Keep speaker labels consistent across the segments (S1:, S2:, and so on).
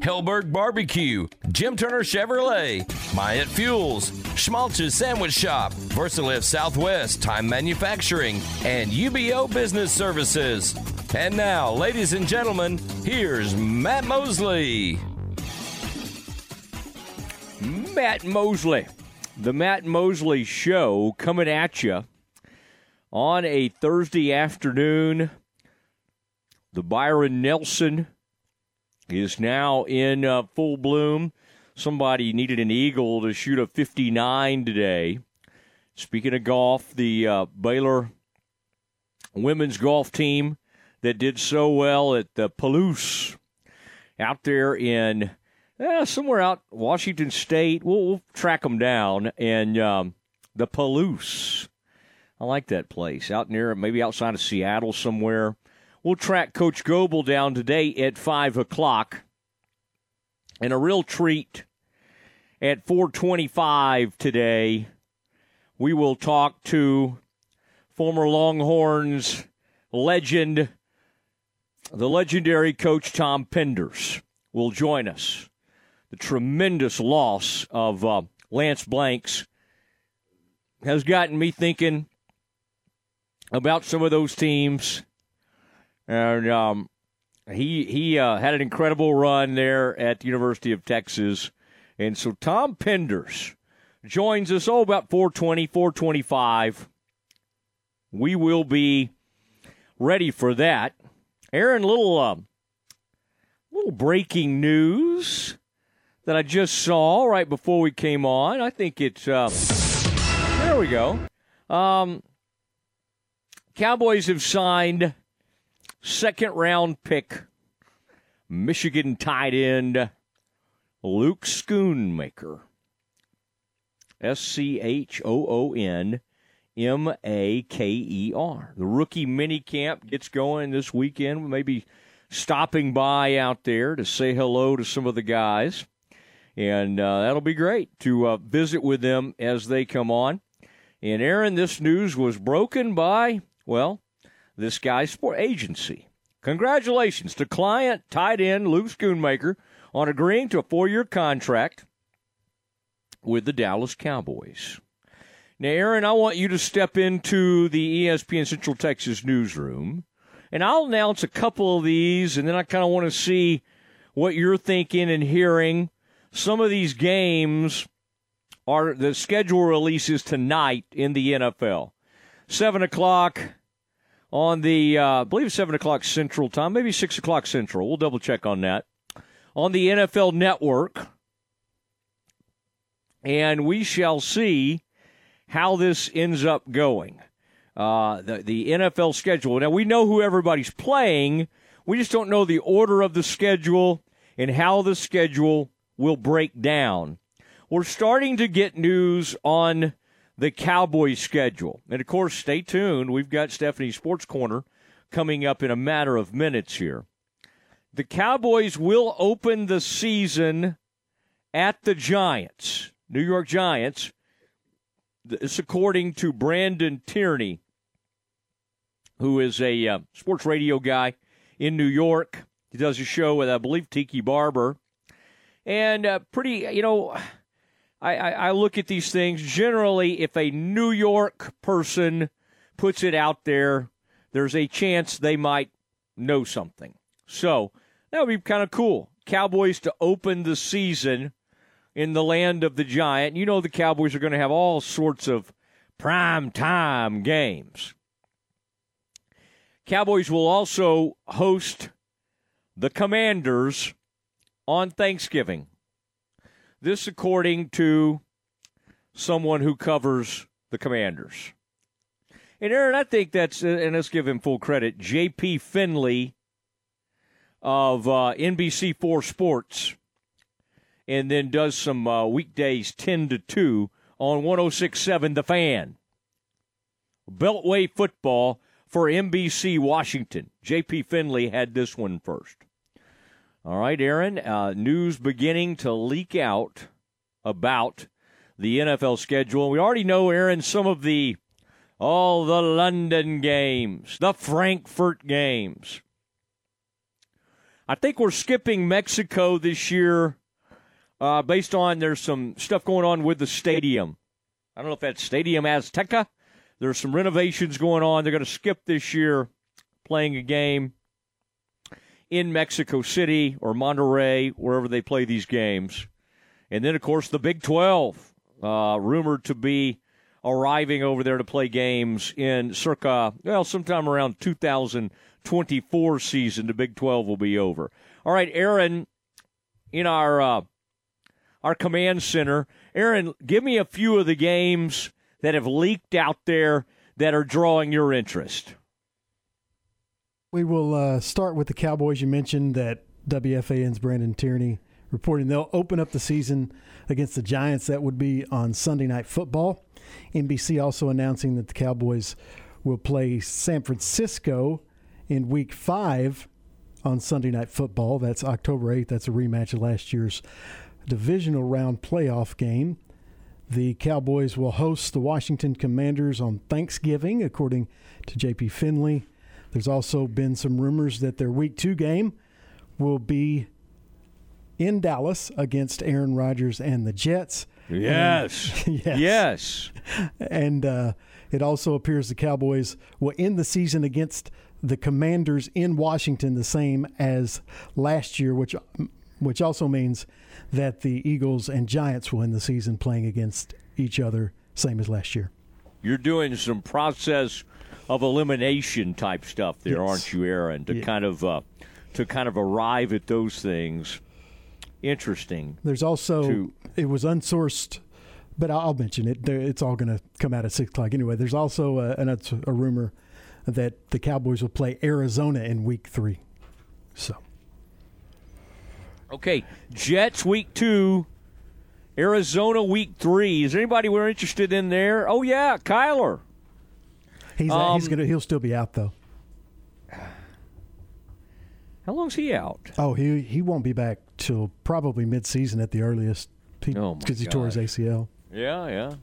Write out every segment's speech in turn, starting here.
S1: Helberg Barbecue, Jim Turner Chevrolet, Myatt Fuels, Schmaltz's Sandwich Shop, VersaLift Southwest, Time Manufacturing, and UBO Business Services. And now, ladies and gentlemen, here's Matt Mosley.
S2: Matt Mosley, the Matt Mosley Show coming at you on a Thursday afternoon. The Byron Nelson is now in uh, full bloom. Somebody needed an eagle to shoot a 59 today. Speaking of golf, the uh, Baylor women's golf team that did so well at the Palouse out there in eh, somewhere out Washington State. We'll, we'll track them down and um, the Palouse. I like that place out near maybe outside of Seattle somewhere. We'll track Coach Goble down today at 5 o'clock. And a real treat at 425 today, we will talk to former Longhorns legend, the legendary coach Tom Penders will join us. The tremendous loss of uh, Lance Blanks has gotten me thinking about some of those teams and um, he he uh, had an incredible run there at the University of Texas. And so Tom Penders joins us, oh, about 420, 425. We will be ready for that. Aaron, little, uh, little breaking news that I just saw right before we came on. I think it's, uh, there we go. Um, Cowboys have signed – second round pick, Michigan tight end Luke Schoonmaker. S C H O O N M A K E R. The rookie mini camp gets going this weekend. Maybe stopping by out there to say hello to some of the guys. And uh, that'll be great to uh, visit with them as they come on. And Aaron, this news was broken by, well, this guy's sport agency. Congratulations to client tight end Luke Schoonmaker on agreeing to a four year contract with the Dallas Cowboys. Now, Aaron, I want you to step into the ESPN Central Texas newsroom, and I'll announce a couple of these, and then I kind of want to see what you're thinking and hearing. Some of these games are the schedule releases tonight in the NFL. 7 o'clock, on the, uh, I believe, 7 o'clock Central time, maybe 6 o'clock Central. We'll double check on that. On the NFL Network. And we shall see how this ends up going. Uh, the, the NFL schedule. Now, we know who everybody's playing. We just don't know the order of the schedule and how the schedule will break down. We're starting to get news on the Cowboys schedule. And of course, stay tuned. We've got Stephanie's Sports Corner coming up in a matter of minutes here. The Cowboys will open the season at the Giants, New York Giants. This according to Brandon Tierney, who is a uh, sports radio guy in New York. He does a show with, I believe, Tiki Barber. And uh, pretty, you know, I, I, I look at these things generally. If a New York person puts it out there, there's a chance they might know something. So that would be kind of cool. Cowboys to open the season in the land of the giant. You know the Cowboys are going to have all sorts of prime time games. Cowboys will also host the Commanders on Thanksgiving. This, according to someone who covers the Commanders. And Aaron, I think that's, uh, and let's give him full credit, J.P. Finley of uh, NBC4 Sports, and then does some uh, weekdays 10 to 2 on 1067 The Fan. Beltway football for NBC Washington. JP Finley had this one first. All right, Aaron, uh, news beginning to leak out about the NFL schedule. We already know, Aaron, some of the all the London games, the Frankfurt games. I think we're skipping Mexico this year uh, based on there's some stuff going on with the stadium. I don't know if that's Stadium Azteca. There's some renovations going on. They're going to skip this year playing a game in Mexico City or Monterrey, wherever they play these games. And then, of course, the Big 12, uh, rumored to be arriving over there to play games in circa, well, sometime around 2024 season. The Big 12 will be over. All right, Aaron, in our uh, our command center, Aaron, give me a few of the games that have leaked out there that are drawing your interest.
S3: We will uh, start with the Cowboys. You mentioned that WFAN's Brandon Tierney reporting they'll open up the season against the Giants. That would be on Sunday Night Football. NBC also announcing that the Cowboys will play San Francisco in Week Five on Sunday Night Football. That's October eighth. That's a rematch of last year's divisional round playoff game. The Cowboys will host the Washington Commanders on Thanksgiving, according to JP Finley. There's also been some rumors that their Week Two game will be in Dallas against Aaron Rodgers and the Jets.
S2: Yes.
S3: And, yes.
S2: Yes.
S3: And uh, it also appears the Cowboys will end the season against the Commanders in Washington the same as last year, which which also means that the Eagles and Giants will end the season playing against each other, same as last year.
S2: You're doing some process of elimination type stuff there,
S3: Yes.
S2: aren't you, Aaron? To
S3: Yeah.
S2: kind of uh, to kind of arrive at those things. Interesting.
S3: There's also
S2: To-
S3: it was unsourced, but I'll mention it. It's all going to come out at six o'clock anyway. There's also a, an, a rumor that the Cowboys will play Arizona in Week Three. So
S2: Okay, Jets week two, Arizona week three. Is anybody we're interested in there? Oh yeah, Kyler.
S3: He's he's
S2: Um,
S3: gonna he'll still be out though.
S2: How long's he out?
S3: Oh, he he won't be back till probably mid-season at the earliest because
S2: Oh, my
S3: he tore his. ACL.
S2: Yeah, yeah.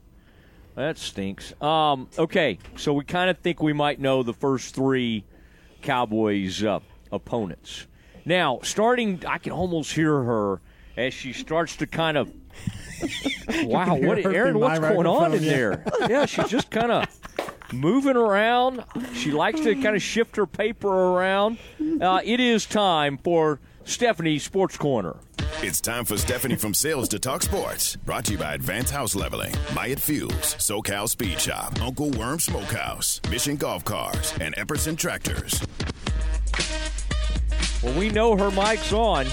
S2: That stinks. Um, okay, so we kind of think we might know the first three Cowboys uh, opponents. Now, starting, I can almost hear her as she starts to kind of. wow, what, Aaron? What's going on in there? Yeah, she's just kind of moving around. She likes to kind of shift her paper around. Uh, it is time for Stephanie's Sports Corner.
S4: It's time for Stephanie from Sales to Talk Sports. Brought to you by Advanced House Leveling, Myatt Fuels, SoCal Speed Shop, Uncle Worm Smokehouse, Mission Golf Cars, and Epperson Tractors.
S2: Well, we know her mic's on.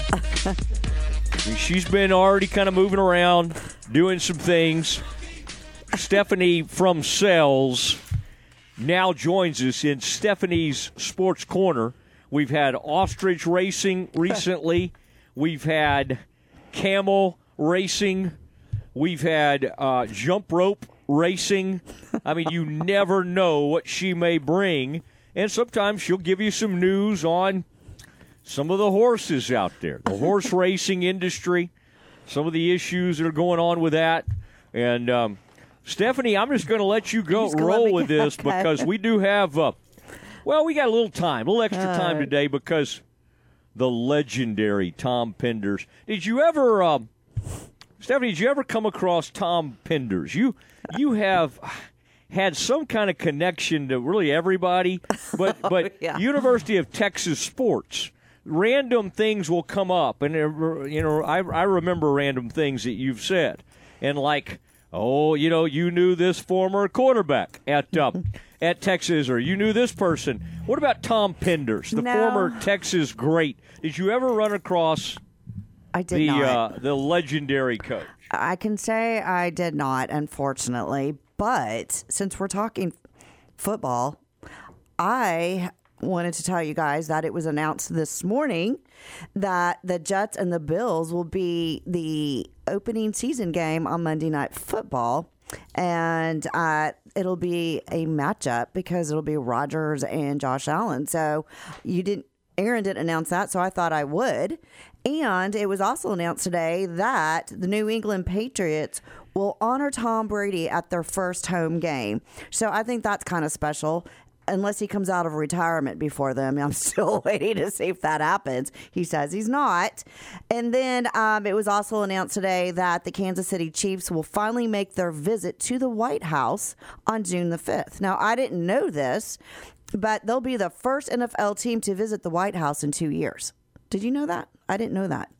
S2: She's been already kind of moving around, doing some things. Stephanie from Sales now joins us in Stephanie's Sports Corner. We've had ostrich racing recently. We've had camel racing. We've had uh, jump rope racing. I mean, you never know what she may bring. And sometimes she'll give you some news on some of the horses out there, the horse racing industry, some of the issues that are going on with that. And um, Stephanie, I'm just going to let you go
S5: just gonna let
S2: roll with this
S5: okay.
S2: because we do have, uh, well, we got a little time, a little extra
S5: All
S2: time
S5: right.
S2: today because the legendary Tom Penders. Did you ever, um, Stephanie? Did you ever come across Tom Penders? You you have had some kind of connection to really everybody, but but
S5: Oh, yeah.
S2: University of Texas sports. Random things will come up, and uh, you know I I remember random things that you've said, and like oh you know you knew this former quarterback at uh, at Texas, or you knew this person. What about Tom Penders, the
S5: No.
S2: former Texas great? Did you ever run across
S5: I did
S2: the
S5: not.
S2: uh, the legendary coach?
S5: I can say I did not, unfortunately. But since we're talking football, I wanted to tell you guys that it was announced this morning that the Jets and the Bills will be the opening season game on Monday Night Football. and uh, it'll be a matchup because it'll be Rodgers and Josh Allen. So you didn't. Aaron didn't announce that, so I thought I would. And it was also announced today that the New England Patriots will honor Tom Brady at their first home game. So I think that's kind of special. Unless he comes out of retirement before them, I'm still waiting to see if that happens. He says he's not. And then um, it was also announced today that the Kansas City Chiefs will finally make their visit to the White House on June the 5th. Now, I didn't know this, but they'll be the first NFL team to visit the White House in two years. Did you know that? I didn't know that.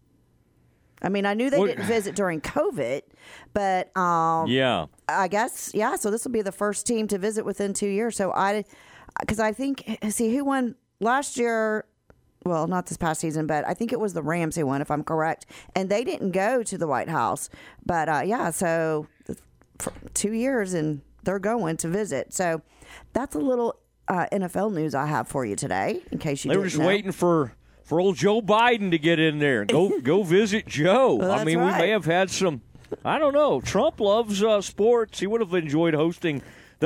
S5: I mean, I knew they didn't visit during COVID, but um,
S2: Yeah.
S5: I guess yeah. So this will be the first team to visit within two years. So I, because I think see who won last year. Well, not this past season, but I think it was the Rams who won, if I'm correct. And they didn't go to the White House, but uh, yeah. So for two years, and they're going to visit. So that's a little uh, NFL news I have for you today, in case you
S2: They were just
S5: know.
S2: waiting for for old Joe Biden to get in there go go visit Joe.
S5: Well,
S2: I mean, we may have had some. I don't know. Trump loves uh, sports. He would have enjoyed hosting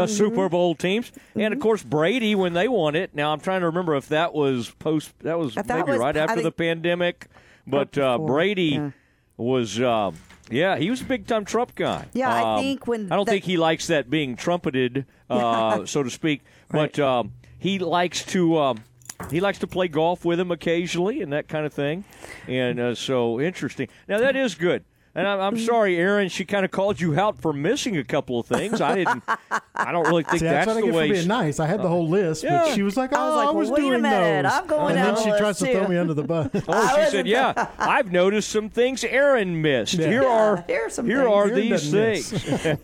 S2: the
S5: Mm-hmm.
S2: Super Bowl teams, and of course Brady when they won it. Now I'm trying to remember if that was post. That was
S5: that
S2: maybe
S5: was-
S2: right
S5: I
S2: after the pandemic, but uh, Brady
S5: yeah.
S2: was. Uh, yeah, he was a big time Trump guy.
S5: Yeah, I
S2: Um,
S5: think when
S2: I don't
S5: the-
S2: think he likes that being trumpeted, uh, so to speak. But um, he likes to um, he likes to play golf with him occasionally and that kind of thing. And uh, so interesting. Now that is good. And I'm, I'm sorry, Aaron. She kind of called you out for missing a couple of things. I didn't. I don't really think
S3: See, that's,
S2: that's,
S3: what I
S2: the
S3: get for
S2: way.
S3: being nice. I had the whole list,
S2: yeah.
S3: but she was like, "Oh,
S5: I was like,
S3: I was
S5: well, wait a
S3: doing
S5: minute,
S3: those."
S5: I'm going
S3: and then
S5: the
S3: she tries
S5: list,
S3: to throw me under the bus.
S2: Oh, she said, "Yeah, I've noticed some things Aaron missed.
S3: Yeah.
S2: Here
S5: Yeah,
S2: are
S5: here are some
S2: here
S5: things
S2: are these
S3: doesn't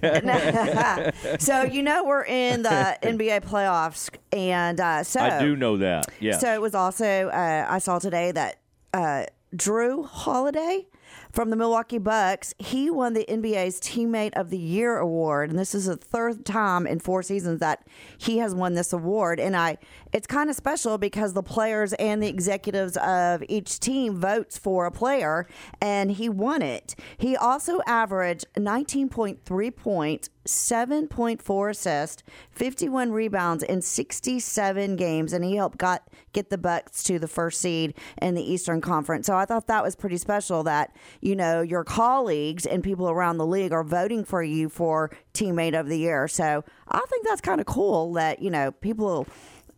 S2: things."
S5: so you know we're in the NBA playoffs, and uh, so
S2: I do know that. Yeah.
S5: So it was also uh, I saw today that uh, Jrue Holiday from the Milwaukee Bucks he won the NBA's Teammate of the Year award, and this is the third time in four seasons that he has won this award. And I, it's kind of special because the players and the executives of each team votes for a player, and he won it. He also averaged 19.3 points. 7.4 assists, 51 rebounds in 67 games, and he helped got get the Bucks to the first seed in the Eastern Conference. So I thought that was pretty special that you know your colleagues and people around the league are voting for you for teammate of the year. So I think that's kind of cool that you know people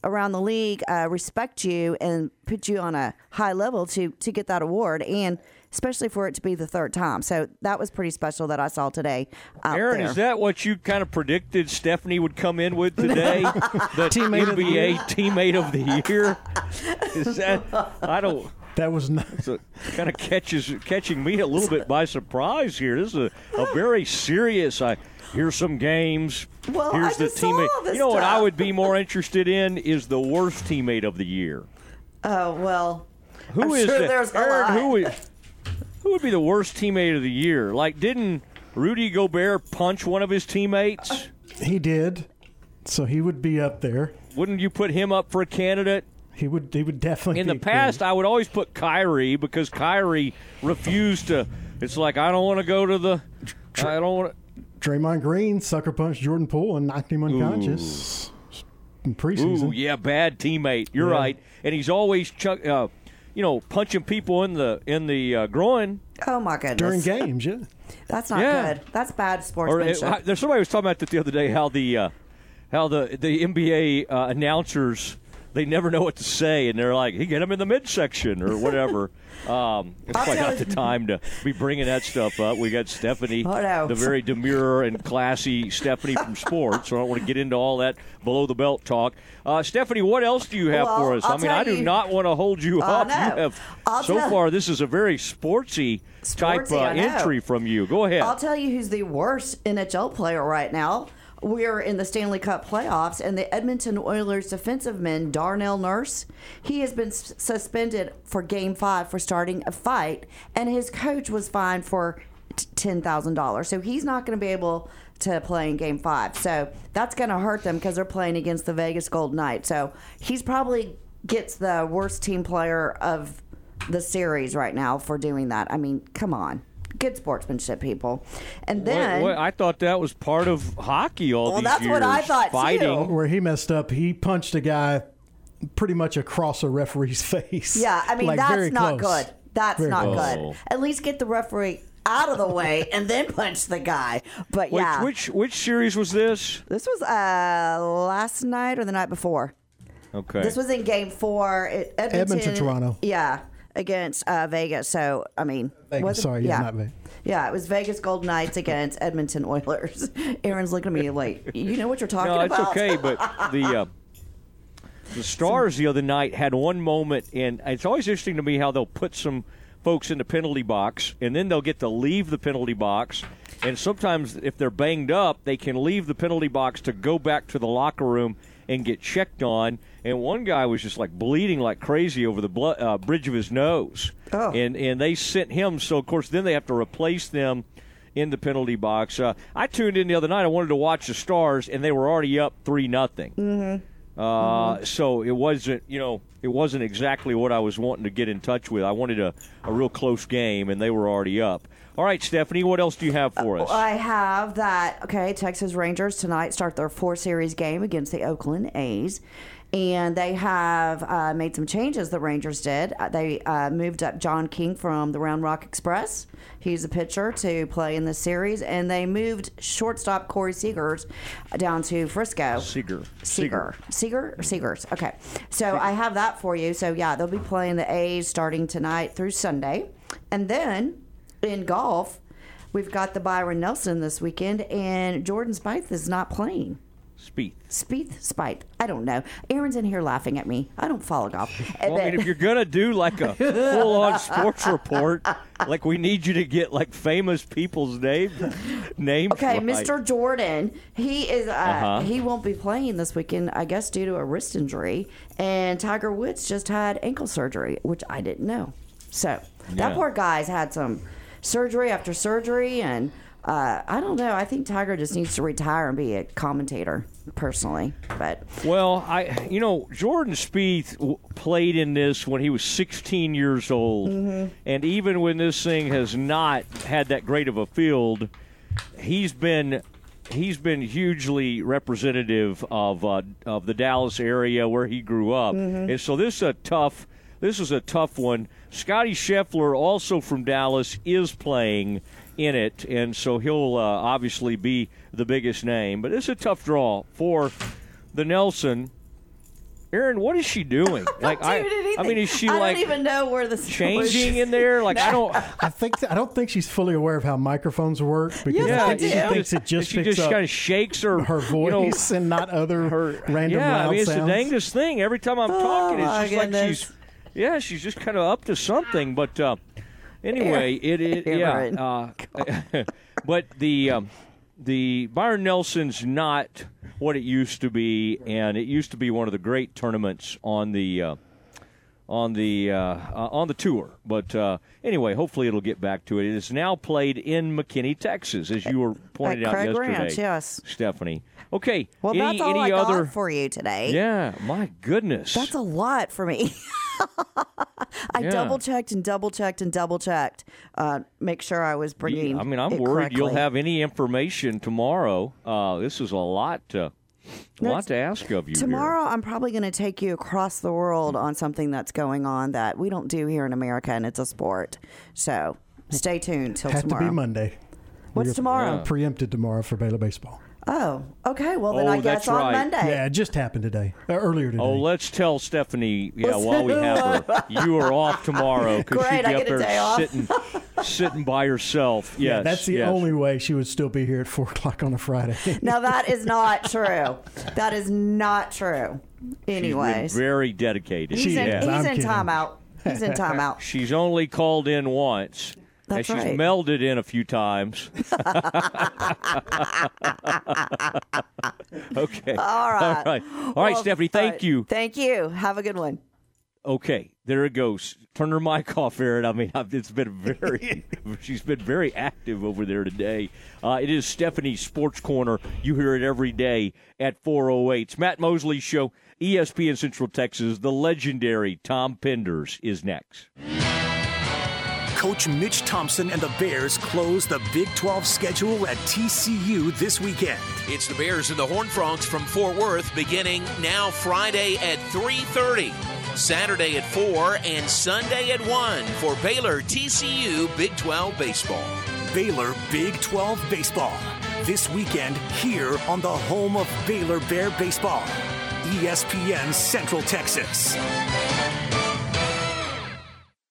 S5: around the league uh, respect you and put you on a high level to to get that award and especially for it to be the third time so that was pretty special that i saw today out
S2: Aaron,
S5: there.
S2: is that what you kind of predicted Stephanie would come in with today? the
S3: Teammate of the
S2: NBA teammate of the year? Is that I don't
S3: That was not.
S2: so kind of catches catching me a little bit by surprise here. This is a, a very serious I here's some games.
S5: Well, I
S2: here's the
S5: just saw
S2: teammate.
S5: all this
S2: You know what I would be more interested in is the worst teammate of the year.
S5: oh well
S2: Who
S5: I'm
S2: is
S5: sure
S2: that?
S5: there's a
S2: Aaron,
S5: lot.
S2: who would who would be the worst teammate of the year? Like didn't Rudy Gobert punch one of his teammates?
S3: He did, so he would be up there.
S2: Wouldn't you put him up for a candidate?
S3: He would. He would definitely.
S2: In the past,
S3: good.
S2: I would always put Kyrie because Kyrie refused to. It's like I don't want to go to the. I don't want to.
S3: Draymond Green sucker punched Jordan Poole and knocked him unconscious in preseason.
S2: Ooh, yeah, bad teammate. You're
S3: Yeah.
S2: right, and he's always chuck, uh, you know, punching people in the in the uh, groin.
S5: oh my goodness
S3: During games, yeah.
S5: that's not
S2: Yeah.
S5: good that's bad
S2: Or
S5: sportsmanship
S2: uh, there's somebody was talking about that the other day. How the uh, how the the NBA uh, announcers they never know what to say, and they're like, "Hey, get him in the midsection or whatever." um, it's probably not the time to be bringing that stuff up. We got Stephanie,
S5: Oh,
S2: the very demure and classy Stephanie from sports. So I don't want to get into all that below the belt talk. Uh, Stephanie, what else do you have
S5: Well,
S2: for us?
S5: I'll
S2: I mean, I do
S5: you-
S2: not want to hold you
S5: I
S2: up.
S5: know.
S2: You have
S5: I'll
S2: so
S5: tell-
S2: far. This is a very sportsy, type uh, entry from you. Go ahead.
S5: I'll tell you who's the worst NHL player right now. We're in the Stanley Cup playoffs, and the Edmonton Oilers defensive man Darnell Nurse, he has been s- suspended for Game Five for starting a fight, and his coach was fined for ten thousand dollars. So he's not going to be able to play in Game Five. So that's going to hurt them because they're playing against the Vegas Golden Knights. So he's probably gets the worst team player of the series right now for doing that. I mean, come on. Good sportsmanship, people. And then
S2: What- what- I thought that was part of hockey all
S5: Well,
S2: these
S5: that's
S2: years.
S5: what I thought, too.
S2: Fighting.
S3: Where he messed up, he punched a guy pretty much across a referee's face.
S5: yeah, I mean
S3: Like,
S5: that's
S3: very
S5: not
S3: close.
S5: good. That's
S3: Very
S5: not
S2: close.
S5: good.
S2: Oh.
S5: At least get the referee out of the way and then punch the guy. But
S2: Wait,
S5: yeah,
S2: which which series was this?
S5: this was uh last night or the night before.
S2: Okay.
S5: This was in Game Four. Edmonton,
S3: Edmonton, Toronto.
S5: Yeah, against uh, Vegas. So I mean,
S3: Vegas,
S5: was it-
S3: sorry, yeah, not Vegas.
S5: Yeah, it was Vegas Golden Knights against Edmonton Oilers. Aaron's looking at me like, you know what you're talking about.
S2: no, it's okay, but the uh, the Stars the other night had one moment, and it's always interesting to me how they'll put some folks in the penalty box, and then they'll get to leave the penalty box. And sometimes, if they're banged up, they can leave the penalty box to go back to the locker room and get checked on. And one guy was just like bleeding like crazy over the blood, uh, bridge of his nose,
S5: Oh.
S2: and and they sent him. So of course, then they have to replace them in the penalty box. Uh, I tuned in the other night. I wanted to watch the Stars, and they were already up three nothing. Mm-hmm. Uh, So it wasn't, you know, it wasn't exactly what I was wanting to get in touch with. I wanted a, a real close game, and they were already up. All right, Stephanie, what else do you have for us?
S5: I have that. Okay, Texas Rangers tonight start their four series game against the Oakland A's. And they have uh, made some changes, the Rangers did. Uh, They uh, moved up John King from the Round Rock Express. He's a pitcher to play in this series. And they moved shortstop Corey Seegers down to Frisco.
S2: Seager.
S5: Seeger. Seeger or Seegers? Okay. So I have that for you. So yeah, they'll be playing the A's starting tonight through Sunday. And then in golf, we've got the Byron Nelson this weekend, and Jordan Spieth is not playing.
S2: Speed.
S5: Spieth, Spieth, I don't know. Aaron's in here laughing at me. I don't follow golf.
S2: Well, I mean, if you're gonna do like a full-on sports report, like we need you to get like famous people's name, names.
S5: Okay,
S2: right.
S5: Mr. Jordan, he is. Uh,
S2: Uh-huh.
S5: He won't be playing this weekend, I guess, due to a wrist injury. And Tiger Woods just had ankle surgery, which I didn't know. So that poor guy's had some surgery after surgery, and uh, I don't know. I think Tiger just needs to retire and be a commentator, personally. But
S2: Well, I you know Jordan Spieth w- played in this when he was 16 years old,
S5: Mm-hmm.
S2: and even when this thing has not had that great of a field, he's been he's been hugely representative of uh, of the Dallas area where he grew up,
S5: Mm-hmm.
S2: and so this is a tough this is a tough one. Scotty Scheffler, also from Dallas, is playing in it, and so he'll uh, obviously be the biggest name. But it's a tough draw for the Nelson. Aaron, what is she doing? Like
S5: Dude,
S2: I,
S5: anything.
S2: I mean, is she
S5: I
S2: like
S5: don't even know where the
S2: changing in there? Like I don't.
S3: I think I don't think she's fully aware of how microphones work because
S5: Yes,
S3: I
S5: I
S3: she thinks it just
S2: she
S3: picks
S2: just
S3: up
S2: kind of shakes her
S3: her
S2: you know,
S3: voice and not other
S2: her
S3: random
S2: yeah,
S3: loud
S2: I mean, it's
S3: sounds.
S2: the dangest thing. Every time I'm talking, it's just like
S5: goodness.
S2: she's yeah, she's just kind of up to something. But uh, anyway, it, it yeah. Uh, but the um, the Byron Nelson's not what it used to be, and it used to be one of the great tournaments on the. Uh, on the uh, uh, on the tour. But uh, anyway, hopefully it'll get back to it. It is now played in McKinney, Texas, as you were pointing
S5: At
S2: out
S5: Craig
S2: yesterday.
S5: Ranch, yes.
S2: Stephanie. Okay.
S5: Well,
S2: any,
S5: that's all
S2: any
S5: I
S2: other?
S5: got for you today.
S2: Yeah, my goodness.
S5: That's a lot for me. I
S2: Yeah.
S5: double checked and double checked and double checked. Uh, make sure I was bringing.
S2: I mean, I'm
S5: it
S2: worried you'll have any information tomorrow. Uh, this is a lot to, a
S5: No,
S2: lot to ask of you. here.
S5: Tomorrow, I'm probably going to take you across the world on something that's going on that we don't do here in America, and it's a sport. So stay tuned till
S3: Had
S5: tomorrow.
S3: to be Monday.
S5: What's
S3: We're
S5: tomorrow?
S3: Preempted tomorrow for Baylor baseball.
S5: Oh, okay. Well, then
S2: Oh,
S5: I guess
S2: that's
S5: on
S2: right.
S5: Monday.
S3: Yeah, it just happened today, uh, earlier today.
S2: Oh, let's tell Stephanie. Yeah, while we have her, you are off tomorrow because
S5: Great,
S2: she'd
S5: I
S2: be up
S5: get a
S2: there
S5: day off.
S2: sitting, sitting by herself. Yes,
S3: yeah, that's the
S2: yes.
S3: only way she would still be here at four o'clock on a Friday.
S5: Now that is not true. That is not true.
S2: She's
S5: Anyways,
S2: very dedicated.
S5: he's in,
S3: is.
S5: he's
S3: I'm
S5: in
S3: kidding.
S5: timeout. He's in timeout.
S2: She's only called in once.
S5: That's
S2: and she's
S5: right.
S2: melded in a few times. okay.
S5: All right.
S2: All right. All right,
S5: Well,
S2: Stephanie, thank
S5: right.
S2: you.
S5: Thank you. Have a good one.
S2: Okay, there it goes. Turn her mic off, Aaron. I mean, I've- it's been very, she's been very active over there today. Uh, it is Stephanie's Sports Corner. You hear it every day at 408. It's Matt Mosley Show, ESPN Central Texas. The legendary Tom Penders is next.
S6: Coach Mitch Thompson and the Bears close the Big 12 schedule at TCU this weekend.
S7: It's the Bears and the Horned Frogs from Fort Worth beginning now Friday at 3:30, Saturday at 4 and Sunday at 1 for Baylor TCU Big 12 baseball.
S6: Baylor Big 12 baseball this weekend here on the home of Baylor Bear baseball. ESPN Central Texas.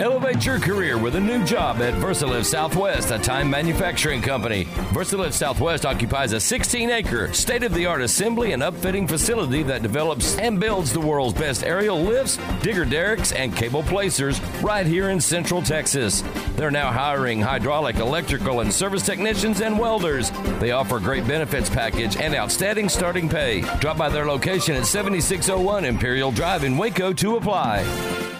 S1: Elevate your career with a new job at Versalift Southwest, a time manufacturing company. Versalift Southwest occupies a 16 acre, state of the art assembly and upfitting facility that develops and builds the world's best aerial lifts, digger derricks, and cable placers right here in Central Texas. They're now hiring hydraulic, electrical, and service technicians and welders. They offer a great benefits package and outstanding starting pay. Drop by their location at 7601 Imperial Drive in Waco to apply.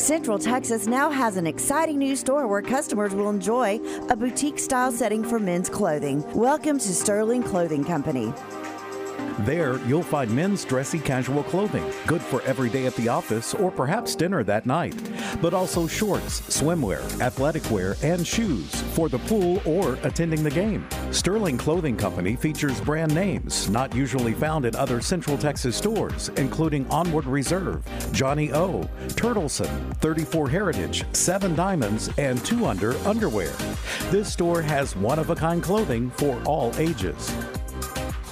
S5: Central Texas now has an exciting new store where customers will enjoy a boutique style setting for men's clothing. Welcome to Sterling Clothing Company.
S8: There, you'll find men's dressy casual clothing, good for every day at the office or perhaps dinner that night, but also shorts, swimwear, athletic wear, and shoes for the pool or attending the game. Sterling Clothing Company features brand names not usually found in other Central Texas stores, including Onward Reserve, Johnny O, Turtleson, 34 Heritage, 7 Diamonds, and 2 Under Underwear. This store has one of a kind clothing for all ages.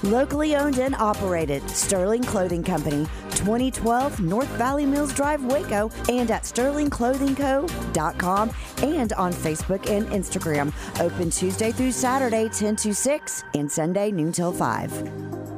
S5: Locally owned and operated, Sterling Clothing Company, 2012 North Valley Mills Drive, Waco, and at sterlingclothingco.com and on Facebook and Instagram. Open Tuesday through Saturday, 10 to 6, and Sunday, noon till 5.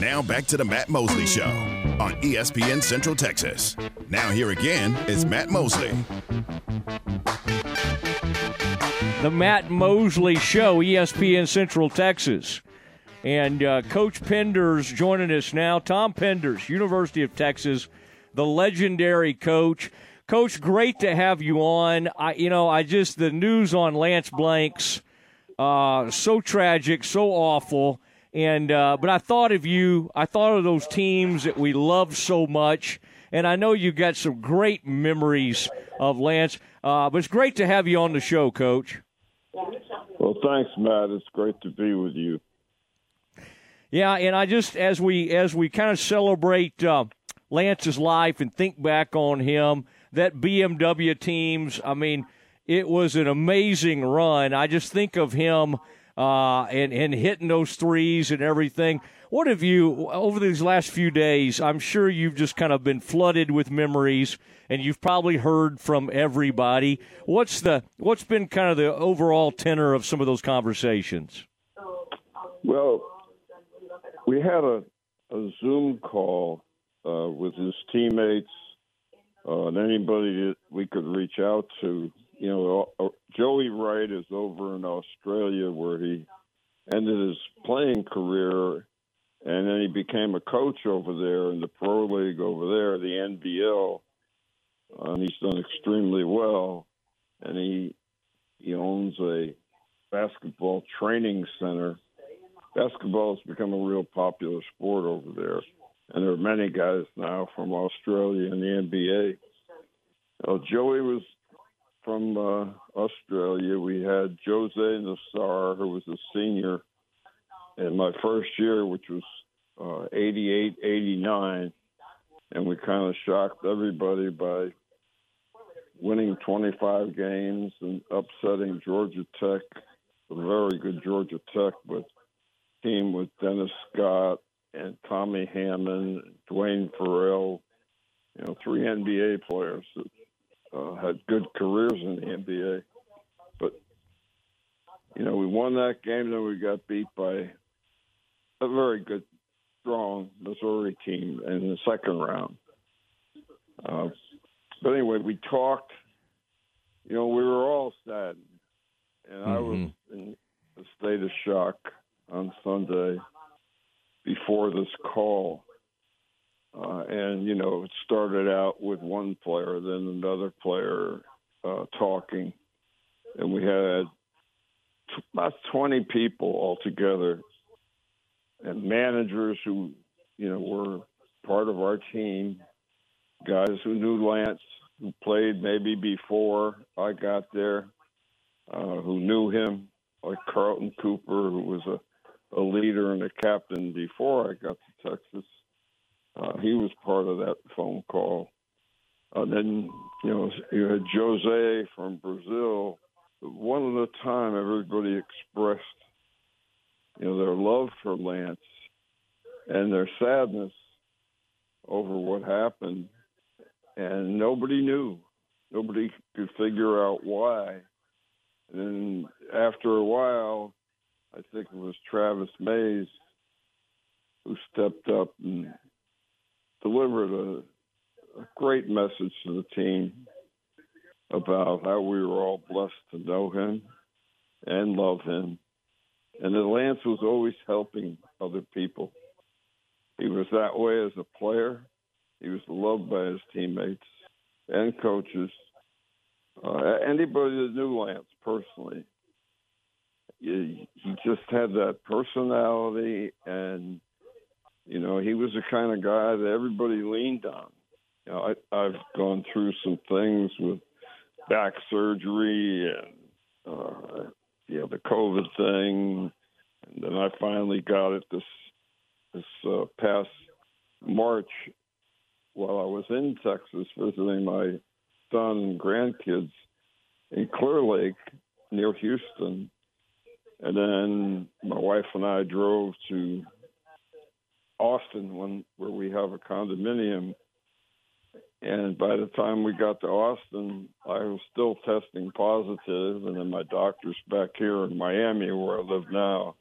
S4: Now back to the Matt Mosley Show on ESPN Central Texas. Now here again is Matt Mosley.
S2: The Matt Mosley Show, ESPN Central Texas. And uh, Coach Penders joining us now. Tom Penders, University of Texas, the legendary coach. Coach, great to have you on. I, you know, I just the news on Lance Blanks Uh, so tragic, so awful. And uh, but I thought of you. I thought of those teams that we love so much. And I know you got some great memories of Lance. Uh, but it's great to have you on the show, Coach.
S9: Well, thanks, Matt. It's great to be with you.
S2: Yeah, and I just as we as we kind of celebrate uh, Lance's life and think back on him, that BMW teams. I mean, it was an amazing run. I just think of him uh, and and hitting those threes and everything. What have you over these last few days? I'm sure you've just kind of been flooded with memories, and you've probably heard from everybody. What's the what's been kind of the overall tenor of some of those conversations?
S9: Well, we had a, a Zoom call uh, with his teammates uh, and anybody that we could reach out to. You know, uh, Joey Wright is over in Australia where he ended his playing career, and then he became a coach over there in the pro league over there, the NBL, uh, and he's done extremely well. And he he owns a basketball training center basketball has become a real popular sport over there, and there are many guys now from Australia in the NBA. Uh, Joey was from uh, Australia. We had Jose Nassar, who was a senior in my first year, which was uh, 88, 89, and we kind of shocked everybody by winning 25 games and upsetting Georgia Tech, a very good Georgia Tech, but team with Dennis Scott and Tommy Hammond, Duane Ferrell, you know, three NBA players uh, had good careers in the NBA. But, you know, we won that game, then we got beat by a very good, strong Missouri team in the second round. Uh, but anyway, we talked. You know, we were all saddened, and mm-hmm. I was mm-hmm. in a state of shock on Sunday before this call. Uh, and, you know, it started out with one player, then another player uh, talking. And we had t- about 20 people altogether and managers who, you know, were part of our team, guys who knew Lance, who played maybe before I got there, uh, who knew him, like Carlton Cooper, who was a a leader and a captain before I got to Texas. Uh, he was part of that phone call. Uh, then, you know, you had Jose from Brazil. One at a time, everybody expressed, you know, their love for Lance and their sadness over what happened. And nobody knew. Nobody could figure out why. And then after a while, I think it was Travis Mays who stepped up and delivered a, a great message to the team about how we were all blessed to know him and love him. And that Lance was always helping other people. He was that way as a player. He was loved by his teammates and coaches. Uh, anybody that knew Lance personally he just had that personality, and you know, he was the kind of guy that everybody leaned on. You know, I, I've gone through some things with back surgery and uh, you know the COVID thing, and then I finally got it this this uh, past March while I was in Texas visiting my son and grandkids in Clear Lake near Houston and then my wife and I drove to Austin, when, where we have a condominium. And by the time we got to Austin, I was still testing positive, and then my doctors back here in Miami, where I live now,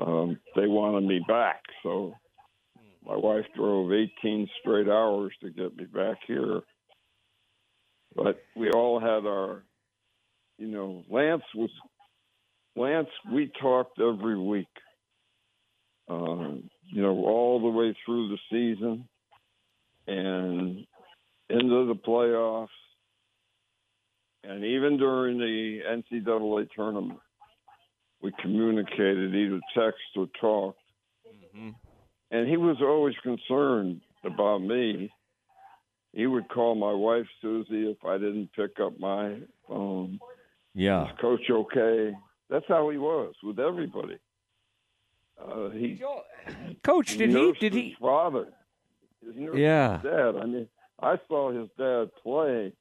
S9: um, they wanted me back. So my wife drove 18 straight hours to get me back here. But we all had our, you know, Lance was Lance, we talked every week, um, you know, all the way through the season and into the playoffs, and even during the NCAA tournament. we communicated either text or talk. Mm-hmm. And he was always concerned about me. He would call my wife Susie if I didn't pick up my phone.
S2: Yeah.
S9: Is Coach okay? That's how he was with everybody. Uh, he
S2: Coach, did he? Did
S9: his
S2: he?
S9: Father.
S2: Yeah.
S9: his dad. I mean, I saw his dad play.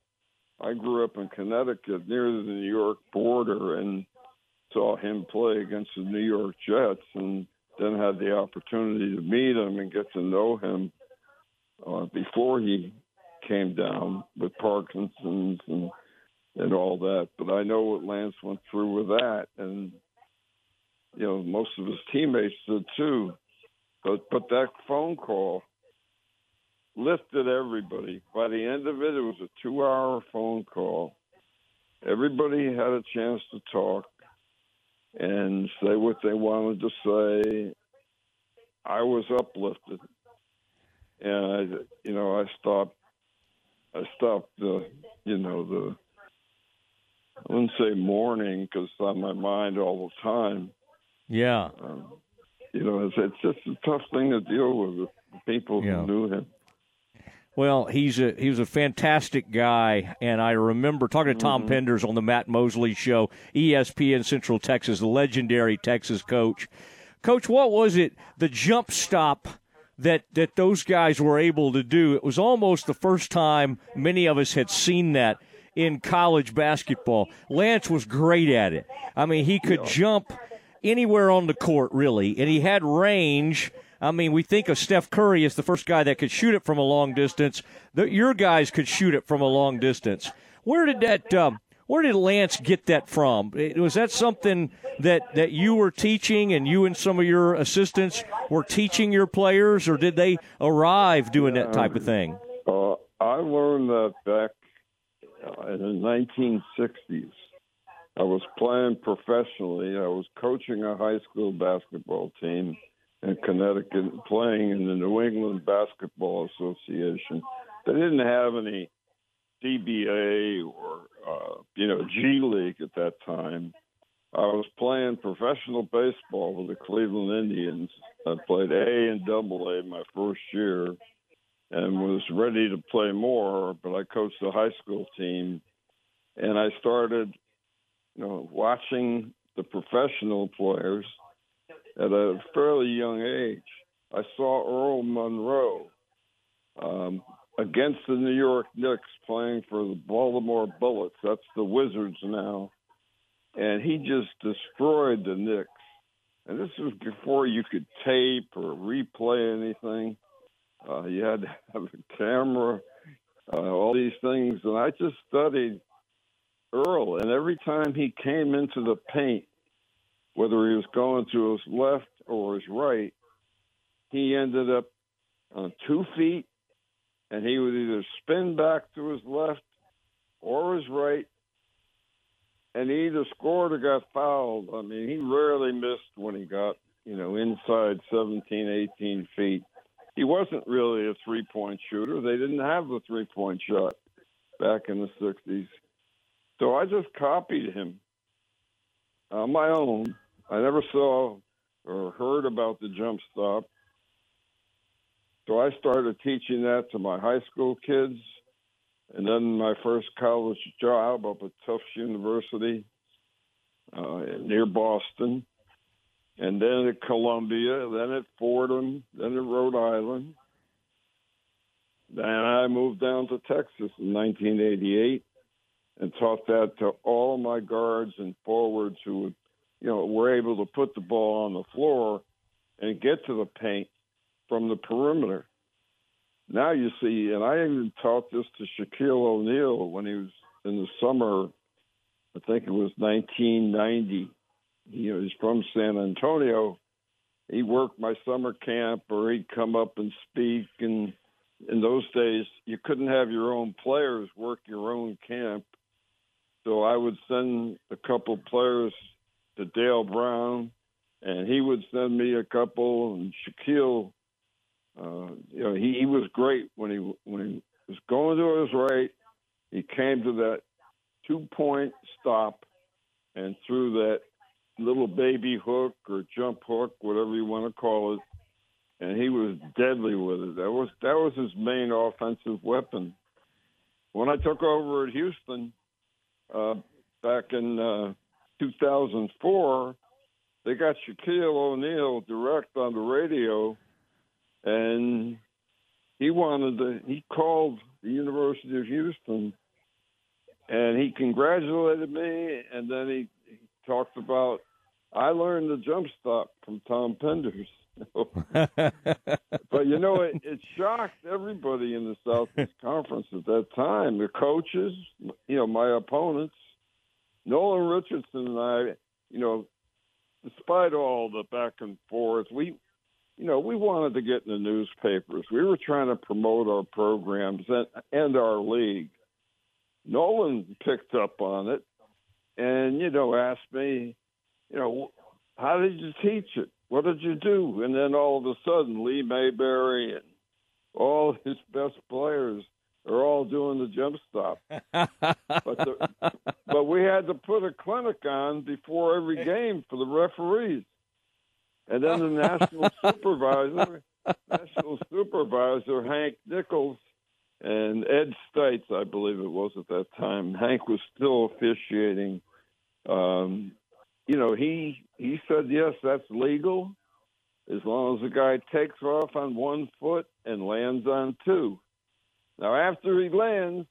S9: I grew up in Connecticut near the New York border and saw him play against the New York Jets and then had the opportunity to meet him and get to know him uh, before he came down with Parkinson's and and all that. But I know what Lance went through with that, and you know most of his teammates did too. But but that phone call lifted everybody. By the end of it, it was a two-hour phone call. Everybody had a chance to talk and say what they wanted to say. I was uplifted, and I, you know, I stopped. I stopped the, you know, the. I wouldn't say mourning because it's on my mind all the time.
S2: Yeah.
S9: Um, you know, it's, it's just a tough thing to deal with people
S2: Yeah.
S9: who knew him.
S2: Well, he's a he was a fantastic guy, and I remember talking to Tom Penders on the Matt Mosley show, ESPN Central Texas, legendary Texas coach. Coach, what was it? The jump stop that that those guys were able to do. It was almost the first time many of us had seen that in college basketball. Lance was great at it. I mean, he could jump anywhere on the court, really, and he had range. I mean, we think of Steph Curry as the first guy that could shoot it from a long distance. The, your guys could shoot it from a long distance. Where did that? Um, where did Lance get that from? Was that something that, that you were teaching, and you and some of your assistants were teaching your players, or did they arrive doing that type of thing?
S9: Uh, I learned that back uh, in the 1960s. I was playing professionally. I was coaching a high school basketball team in Connecticut, playing in the New England Basketball Association. They didn't have any CBA or uh, you know G League at that time. I was playing professional baseball with the Cleveland Indians. I played A and Double A my first year, and was ready to play more. But I coached the high school team, and I started, you know, watching the professional players at a fairly young age. I saw Earl Monroe um, against the New York Knicks playing for the Baltimore Bullets. That's the Wizards now. And he just destroyed the Knicks. And this was before you could tape or replay anything. Uh, you had to have a camera, uh, all these things. And I just studied Earl. And every time he came into the paint, whether he was going to his left or his right, he ended up on two feet, and he would either spin back to his left or his right, and he either scored or got fouled. I mean, he rarely missed when he got, you know, inside 17, 18 feet. He wasn't really a three point shooter. They didn't have the three point shot back in the 60s. So I just copied him on my own. I never saw or heard about the jump stop. So I started teaching that to my high school kids. And then my first college job up at Tufts University uh, near Boston. And then at Columbia, then at Fordham, then at Rhode Island. Then I moved down to Texas in 1988 and taught that to all my guards and forwards who you know, were able to put the ball on the floor and get to the paint from the perimeter. Now you see, and I even taught this to Shaquille O'Neal when he was in the summer. I think it was 1990. He was from San Antonio. He worked my summer camp, or he'd come up and speak. And in those days, you couldn't have your own players work your own camp. So I would send a couple players to Dale Brown, and he would send me a couple. And Shaquille, uh, you know, he, he was great when he when he was going to his right. He came to that two point stop and threw that little baby hook or jump hook, whatever you want to call it, and he was deadly with it. That was that was his main offensive weapon. When I took over at Houston uh, back in uh, 2004, they got Shaquille O'Neal direct on the radio, and he wanted to. He called the University of Houston, and he congratulated me, and then he, he talked about I learned the jump stop from Tom Penders. but you know, it, it shocked everybody in the Southeast Conference at that time. The coaches, you know, my opponents, Nolan Richardson and I, you know, despite all the back and forth, we, you know, we wanted to get in the newspapers. We were trying to promote our programs and, and our league. Nolan picked up on it and, you know, asked me, you know, how did you teach it? What did you do? And then all of a sudden, Lee Mayberry and all his best players are all doing the jump stop. but, the, but we had to put a clinic on before every game for the referees. And then the national supervisor, national supervisor Hank Nichols and Ed Steitz, I believe it was at that time. Hank was still officiating. Um, you know, he he said yes, that's legal, as long as the guy takes off on one foot and lands on two. Now, after he lands,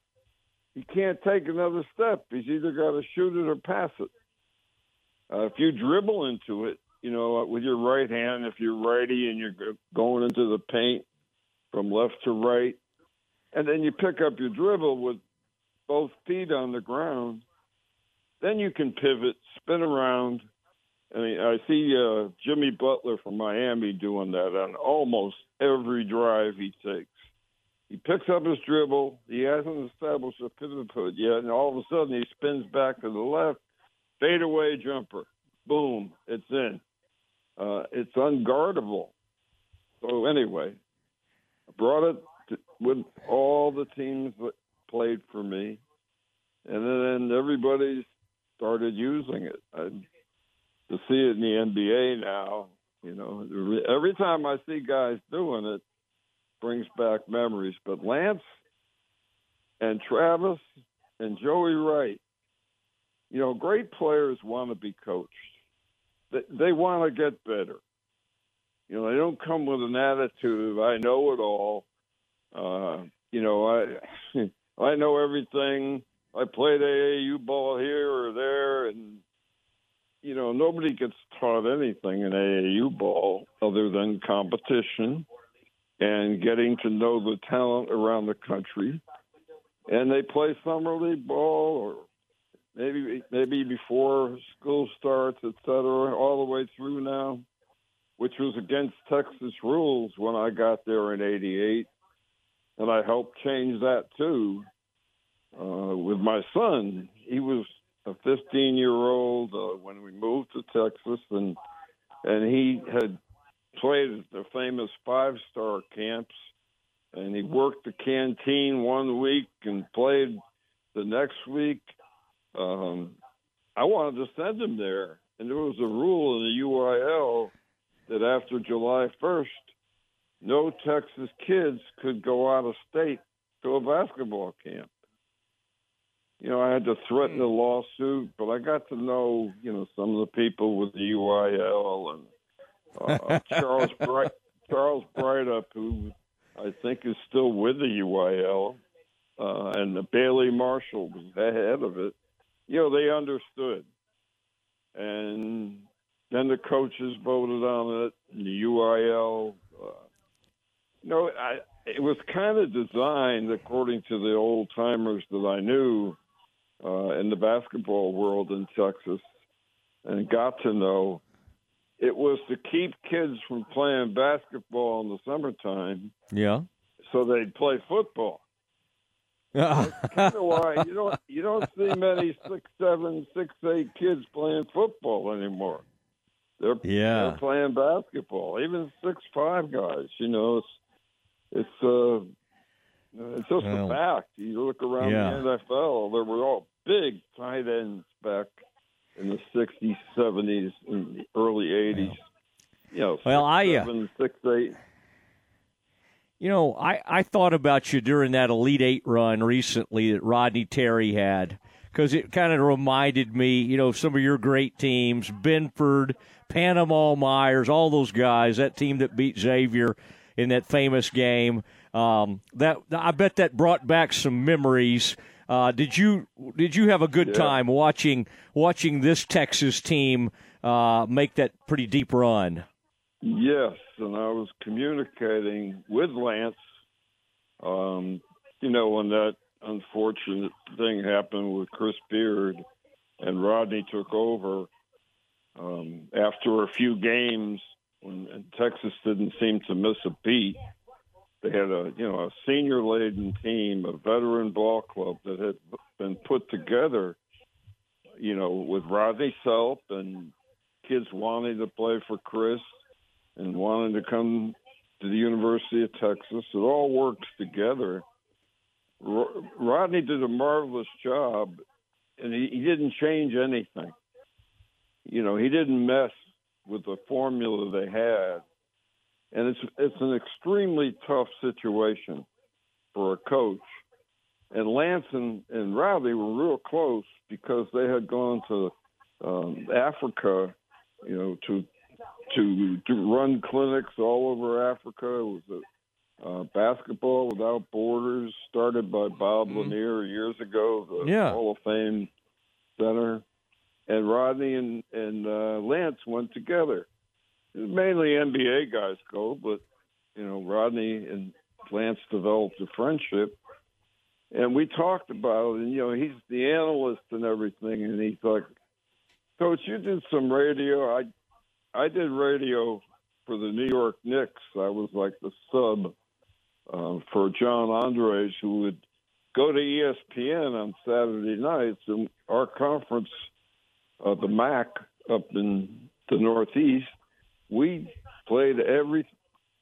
S9: he can't take another step. He's either got to shoot it or pass it. Uh, if you dribble into it, you know, with your right hand, if you're righty and you're going into the paint from left to right, and then you pick up your dribble with both feet on the ground, then you can pivot, spin around. I mean, I see uh, Jimmy Butler from Miami doing that on almost every drive he takes. He picks up his dribble. He hasn't established a pivot foot yet, and all of a sudden he spins back to the left, fadeaway jumper. Boom, it's in. Uh, it's unguardable. So anyway, I brought it to, with all the teams that played for me, and then everybody started using it. I, to see it in the NBA now, you know, every time I see guys doing it, brings back memories. But Lance and Travis and Joey Wright, you know, great players want to be coached. They, they want to get better. You know, they don't come with an attitude of "I know it all." Uh, you know, I I know everything. I played AAU ball here or there, and you know, nobody gets taught anything in AAU ball other than competition and getting to know the talent around the country. And they play summer league ball or maybe maybe before school starts, et cetera, all the way through now, which was against Texas rules when I got there in '88, and I helped change that too. Uh, with my son, he was a 15 year old uh, when we moved to Texas, and and he had played at the famous five star camps, and he worked the canteen one week and played the next week. Um, I wanted to send him there, and there was a rule in the UIL that after July 1st, no Texas kids could go out of state to a basketball camp. You know, I had to threaten a lawsuit, but I got to know, you know, some of the people with the UIL and uh, Charles Bright, Charles Breithaupt, who I think is still with the UIL, uh, and Bailey Marshall was the head of it. You know, they understood, and then the coaches voted on it. And the UIL, uh, you know, I, it was kind of designed according to the old timers that I knew uh, in the basketball world in Texas, and got to know it was to keep kids from playing basketball in the summertime.
S2: Yeah.
S9: So they'd play football. That's kind of why you don't you don't see many six seven six eight kids playing football anymore. They're
S2: yeah
S9: they're playing basketball. Even six five guys, you know, it's it's uh it's just
S2: Well,
S9: a fact. You look around
S2: yeah.
S9: the NFL, there were all big tight ends back in the 60s, 70s, and the early 80s. You know,
S2: Well,
S9: six,
S2: I, uh,
S9: seven, six, eight.
S2: You know, I, I thought about you during that Elite Eight run recently that Rodney Terry had because it kind of reminded me, you know, some of your great teams, Benford, Panama Myers, all those guys, that team that beat Xavier in that famous game. Um, that I bet that brought back some memories. Uh, did you did you have a good
S9: Yeah.
S2: time watching watching this Texas team uh, make that pretty deep run?
S9: Yes, and I was communicating with Lance. Um, you know, when that unfortunate thing happened with Chris Beard and Rodney took over um, after a few games when and Texas didn't seem to miss a beat. They had a you know a senior laden team, a veteran ball club that had been put together, you know, with Rodney Selp and kids wanting to play for Chris and wanting to come to the University of Texas. It all works together. Rodney did a marvelous job, and he, he didn't change anything. You know, he didn't mess with the formula they had, and it's it's an extremely tough situation for a coach. And Lance and, and Rodney were real close because they had gone to um, Africa, you know, to to to run clinics all over Africa. It was a uh, basketball without borders, started by Bob Lanier years ago, the
S2: Yeah.
S9: Hall of Fame center. And Rodney and and uh, Lance went together. Mainly NBA guys go, but you know Rodney and Lance developed a friendship, and we talked about. And you know he's the analyst and everything, and he's like, "Coach, you did some radio. I I did radio for the New York Knicks. I was like the sub uh, for John Andariese, who would go to ESPN on Saturday nights, and our conference, uh, the MAC up in the Northeast, we played every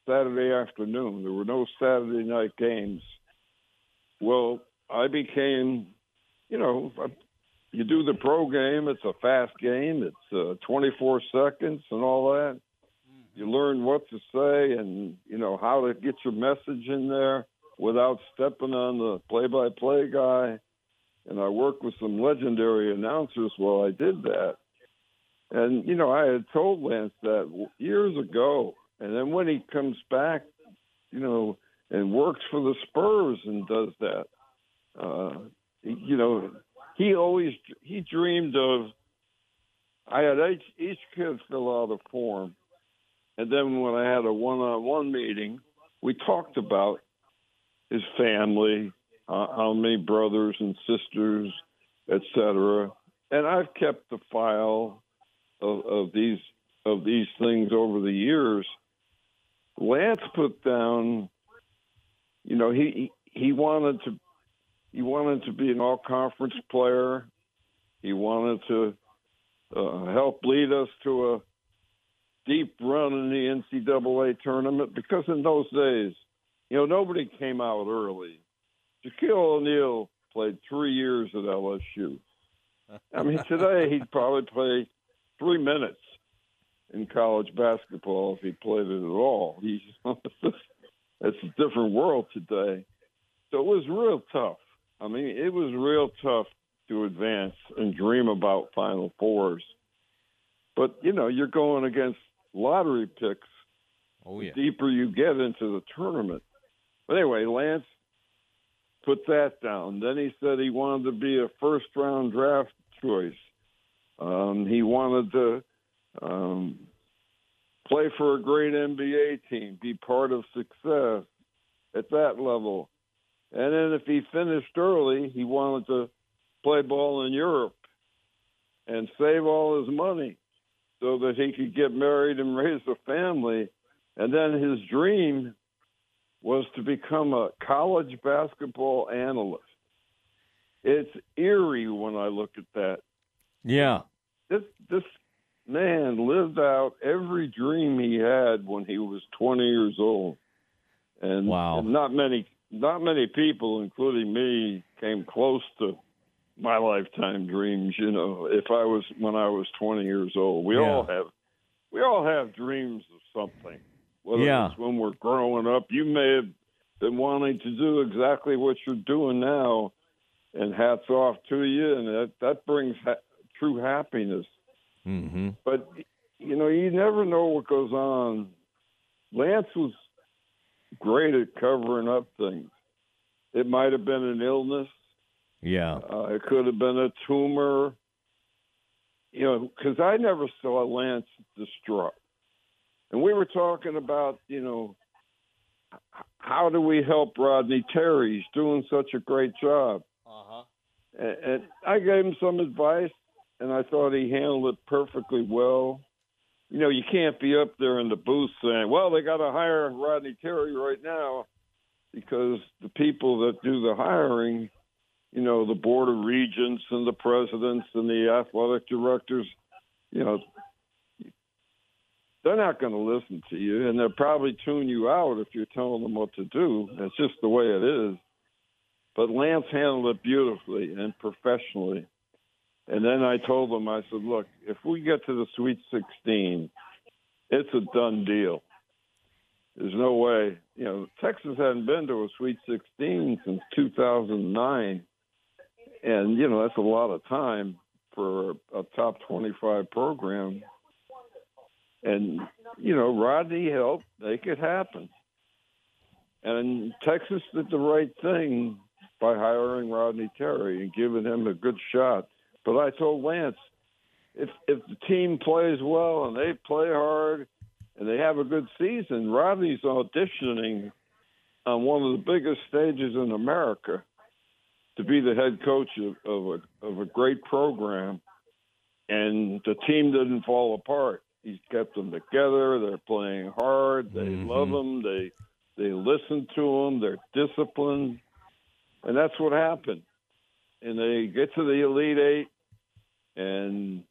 S9: Saturday afternoon. There were no Saturday night games. Well, I became, you know, you do the pro game. It's a fast game. It's uh, 24 seconds and all that. You learn what to say and you know how to get your message in there without stepping on the play-by-play guy. And I worked with some legendary announcers while I did that. And you know, I had told Lance that years ago. And then when he comes back, you know, and works for the Spurs and does that, uh, you know, he always he dreamed of. I had each, each kid fill out a form, and then when I had a one-on-one meeting, we talked about his family, uh, how many brothers and sisters, etc. And I've kept the file of, of these of these things over the years. Lance put down, you know, he he wanted to he wanted to be an all conference player. He wanted to uh, help lead us to a deep run in the NCAA tournament because in those days, you know, nobody came out early. Shaquille O'Neal played three years at LSU. I mean, today he'd probably play three minutes in college basketball if he played it at all. He's it's a different world today. So it was real tough. I mean, it was real tough to advance and dream about Final Fours. But you know, you're going against lottery picks.
S2: Oh
S9: The deeper you get into the tournament. But anyway, Lance put that down. Then he said he wanted to be a first round draft choice. Um, he wanted to um, play for a great NBA team, be part of success at that level. And then if he finished early, he wanted to play ball in Europe and save all his money so that he could get married and raise a family. And then his dream was to become a college basketball analyst. It's eerie when I look at that.
S2: Yeah.
S9: This this man lived out every dream he had when he was 20 years old. And,
S2: Wow.
S9: and not many not many people including me came close to my lifetime dreams. You know, if I was when I was 20 years old, we
S2: Yeah.
S9: all have we all have dreams of something. Whether
S2: Yeah.
S9: it's when we're growing up, you may have been wanting to do exactly what you're doing now, and hats off to you, and that that brings true happiness.
S2: Mm-hmm.
S9: But you know, you never know what goes on. Lance was great at covering up things. It might have been an illness.
S2: Yeah.
S9: Uh, it could have been a tumor. You know, because I never saw Lance distraught. And we were talking about, you know, how do we help Rodney Terry? He's doing such a great job.
S2: Uh-huh.
S9: And, and I gave him some advice, and I thought he handled it perfectly well. You know, you can't be up there in the booth saying, well, they got to hire Rodney Terry right now because the people that do the hiring, you know, the board of regents and the presidents and the athletic directors, you know, they're not going to listen to you, and they'll probably tune you out if you're telling them what to do. That's just the way it is. But Lance handled it beautifully and professionally. And then I told them, I said, look, if we get to the Sweet 16, it's a done deal. There's no way. You know, Texas hadn't been to a Sweet 16 since 2009. And, you know, that's a lot of time for a top 25 program. And, you know, Rodney helped make it happen. And Texas did the right thing by hiring Rodney Terry and giving him a good shot. But I told Lance, if if the team plays well and they play hard and they have a good season, Rodney's auditioning on one of the biggest stages in America to be the head coach of, of a of a great program, and the team didn't fall apart. He's kept them together. They're playing hard. They
S2: Mhm.
S9: love him. They they listen to him. They're disciplined, and that's what happened. And they get to the elite eight, and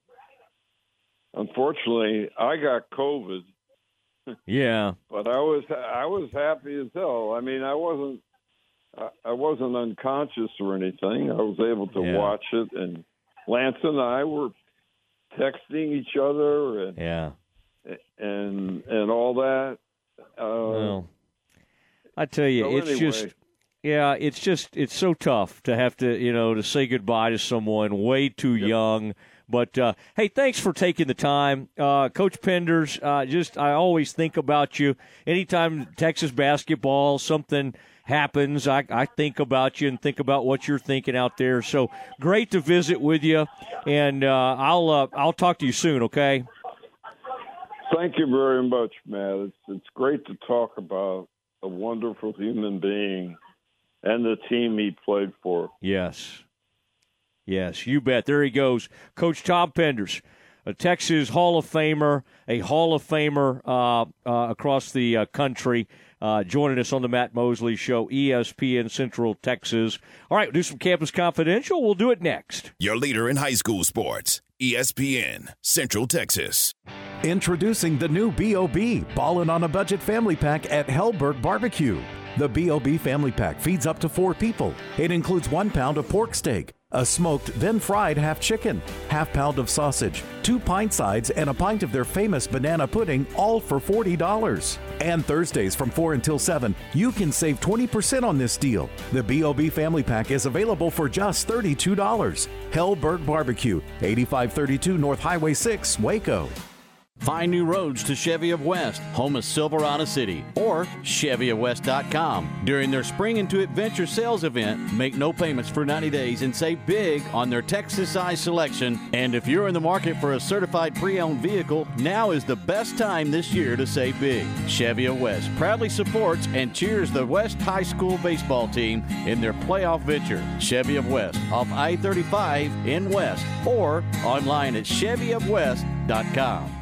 S9: unfortunately, I got COVID
S2: Yeah.
S9: but I was I was happy as hell. I mean, I wasn't I, wasn't unconscious or anything. I was able to
S2: Yeah.
S9: watch it, and Lance and I were texting each other and
S2: Yeah.
S9: and and all that. Uh,
S2: Well, I tell you,
S9: so
S2: it's
S9: anyway.
S2: just yeah, it's just it's so tough to have to you know to say goodbye to someone way too young. But uh, hey, thanks for taking the time, uh, Coach Penders. Uh, just I always think about you anytime Texas basketball something happens. I, I think about you and think about what you're thinking out there. So great to visit with you, and uh, I'll uh, I'll talk to you soon. Okay.
S9: Thank you very much, Matt. It's it's great to talk about a wonderful human being and the team he played for.
S2: Yes. Yes, you bet. There he goes. Coach Tom Penders, a Texas Hall of Famer, a Hall of Famer uh, uh, across the uh, country, uh, joining us on the Matt Mosley Show, ESPN Central Texas. All right, we'll do some Campus Confidential. We'll do it next.
S4: Your leader in high school sports, ESPN Central Texas.
S8: Introducing the new BOB Ballin' on a Budget Family Pack at Helberg Barbecue. The BOB Family Pack feeds up to four people. It includes one pound of pork steak, a smoked, then fried half chicken, half pound of sausage, two pint sides, and a pint of their famous banana pudding, all for $40. And Thursdays from 4 until 7, you can save 20% on this deal. The BOB Family Pack is available for just $32. Helberg Barbecue, 8532 North Highway 6, Waco.
S10: Find new roads to Chevy of West, home of Silverado City, or ChevyofWest.com. During their Spring into Adventure sales event, make no payments for 90 days and save big on their Texas size selection. And if you're in the market for a certified pre owned vehicle, now is the best time this year to save big. Chevy of West proudly supports and cheers the West High School baseball team in their playoff venture. Chevy of West off I 35 in West or online at ChevyofWest.com.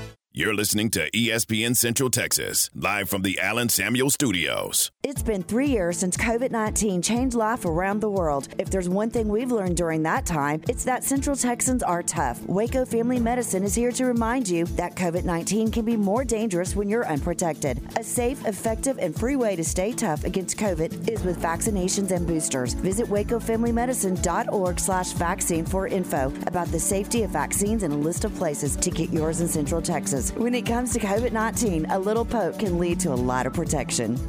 S4: You're listening to ESPN Central Texas, live from the Allen Samuels Studios.
S5: It's been three years since COVID 19 changed life around the world. If there's one thing we've learned during that time, it's that Central Texans are tough. Waco Family Medicine is here to remind you that COVID 19 can be more dangerous when you're unprotected. A safe, effective, and free way to stay tough against COVID is with vaccinations and boosters. Visit wacofamilymedicine.org slash vaccine for info about the safety of vaccines and a list of places to get yours in Central Texas. When it comes to COVID 19, a little poke can lead to a lot of protection.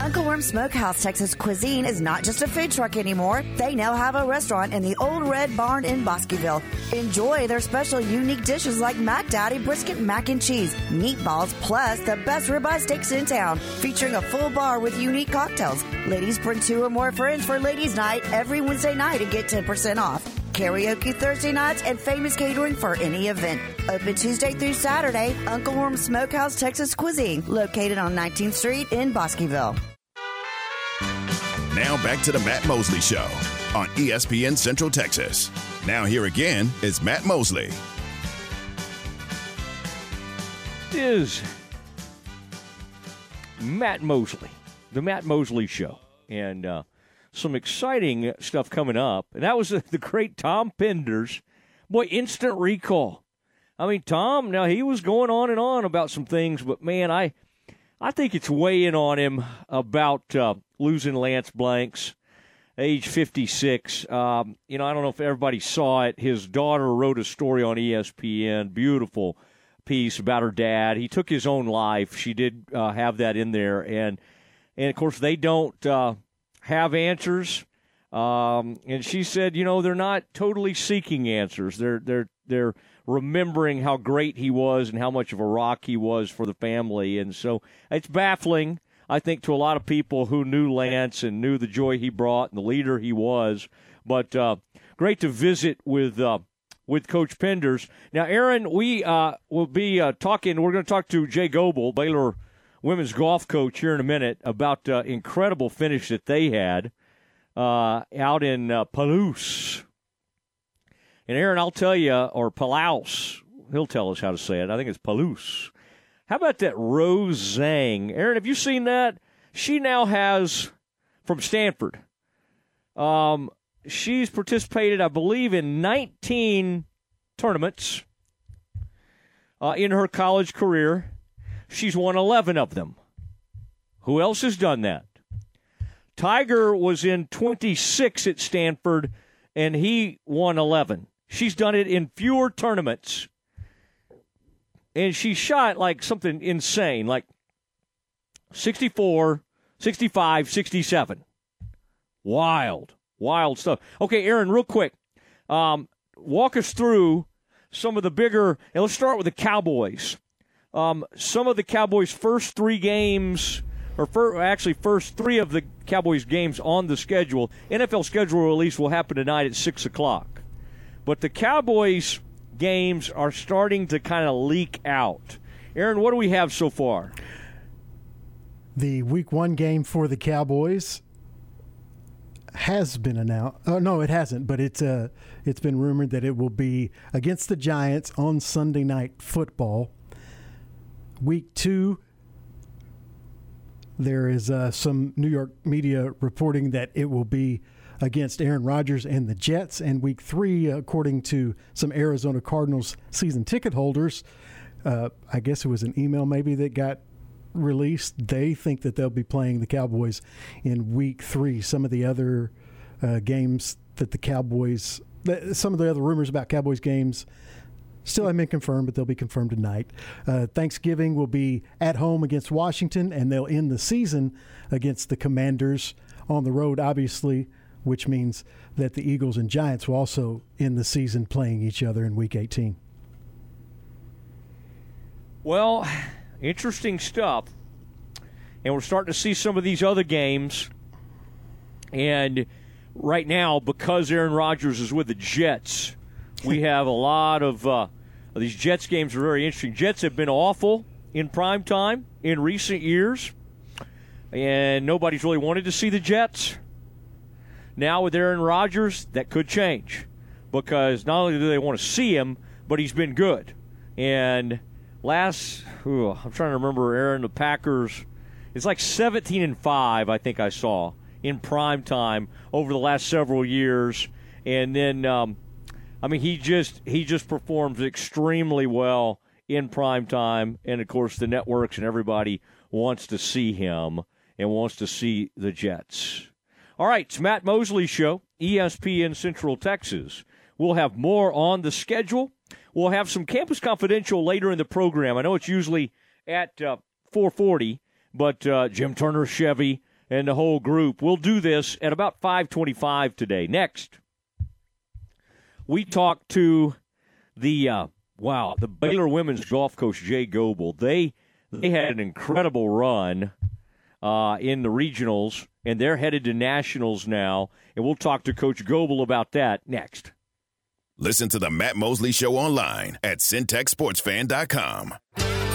S5: Uncle Worm Smokehouse Texas Cuisine is not just a food truck anymore. They now have a restaurant in the Old Red Barn in Bosqueville. Enjoy their special unique dishes like Mac Daddy brisket mac and cheese, meatballs, plus the best ribeye steaks in town, featuring a full bar with unique cocktails. Ladies bring two or more friends for ladies' night every Wednesday night and get 10% off karaoke Thursday nights, and famous catering for any event. Open Tuesday through Saturday, Uncle Worm Smokehouse Texas Cuisine, located on 19th Street in Bosqueville.
S4: Now back to the Matt Mosley Show on ESPN Central Texas. Now here again is Matt Mosley.
S2: Is Matt Mosley, the Matt Mosley Show, and uh, some exciting stuff coming up. And that was the great Tom Penders. Boy, instant recall. I mean, Tom, now he was going on and on about some things, but man, I I think it's weighing on him about uh, losing Lance Blanks, age 56. Um, you know, I don't know if everybody saw it. His daughter wrote a story on ESPN, beautiful piece about her dad. He took his own life. She did uh, have that in there, and and of course they don't. Uh, have answers. Um, and she said, you know, they're not totally seeking answers. They're they're they're remembering how great he was and how much of a rock he was for the family. And so it's baffling, I think, to a lot of people who knew Lance and knew the joy he brought and the leader he was. But uh, great to visit with uh, with Coach Penders. Now, Aaron, we uh, will be uh, talking. We're going to talk to Jay Goble, Baylor women's golf coach here in a minute about uh, incredible finish that they had uh, out in uh, Palouse. And Aaron, I'll tell you, or Palouse, he'll tell us how to say it. I think it's Palouse. How about that Rose Zhang? Aaron, have you seen that? She now has from Stanford. Um, she's participated, I believe, in 19 tournaments uh, in her college career. She's won 11 of them. Who else has done that? Tiger was in 26 at Stanford and he won 11. She's done it in fewer tournaments. And she shot like something insane, like 64, 65, 67. Wild, wild stuff. Okay, Aaron, real quick. Um, walk us through some of the bigger, and let's start with the Cowboys um, some of the Cowboys' first three games, or actually first three of the Cowboys' games on the schedule. NFL schedule release will happen tonight at six o'clock, but the Cowboys' games are starting to kind of leak out. Aaron, what do we have so far?
S3: The Week One game for the Cowboys has been announced. Oh no, it hasn't, but it's uh, it's been rumored that it will be against the Giants on Sunday Night Football. Week two, there is uh, some New York media reporting that it will be against Aaron Rodgers and the Jets. And week three, according to some Arizona Cardinals season ticket holders, uh, I guess it was an email maybe that got released. They think that they'll be playing the Cowboys in Week Three. Some of the other uh, games that the Cowboys, some of the other rumors about Cowboys games. Still haven't been confirmed, but they'll be confirmed tonight. Uh, Thanksgiving will be at home against Washington, and they'll end the season against the Commanders on the road, obviously, which means that the Eagles and Giants will also end the season playing each other in Week 18.
S2: Well, interesting stuff. And we're starting to see some of these other games. And right now, because Aaron Rodgers is with the Jets, we have a lot of uh, these Jets games are very interesting. Jets have been awful in prime time in recent years, and nobody's really wanted to see the Jets. Now with Aaron Rodgers, that could change because not only do they want to see him, but he's been good. And last, ooh, I'm trying to remember Aaron the Packers. It's like 17 and five, I think I saw in prime time over the last several years, and then um, I mean he just he just performs extremely well in prime time, and of course the networks and everybody wants to see him and wants to see the Jets. All right, it's Matt Mosley show, ESPN Central Texas. We'll have more on the schedule. We'll have some Campus Confidential later in the program. I know it's usually at uh, 440, but uh, Jim Turner Chevy and the whole group. We'll do this at about 525 today. Next, we talked to the, uh, wow, the Baylor women's golf coach, Jay Goble. They, they had an incredible run uh, in the regionals, and they're headed to nationals now. And we'll talk to Coach Goble about that next.
S4: Listen to the Matt Mosley Show online at syntechsportsfan.com.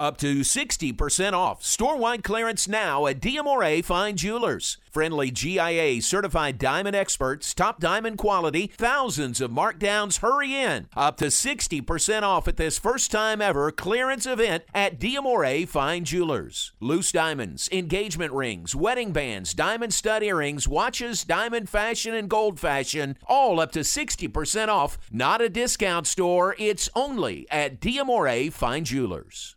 S7: Up to 60% off. Store-wide clearance now at Diamore Fine Jewelers. Friendly GIA certified diamond experts, top diamond quality, thousands of markdowns. Hurry in. Up to 60% off at this first time ever clearance event at Diamore Fine Jewelers. Loose diamonds, engagement rings, wedding bands, diamond stud earrings, watches, diamond fashion, and gold fashion, all up to 60% off. Not a discount store, it's only at Diamore Fine Jewelers.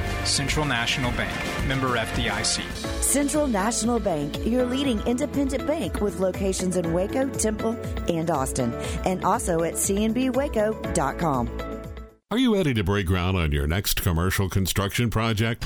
S11: Central National Bank. Member FDIC.
S12: Central National Bank, your leading independent bank with locations in Waco, Temple, and Austin, and also at cnbwaco.com.
S13: Are you ready to break ground on your next commercial construction project?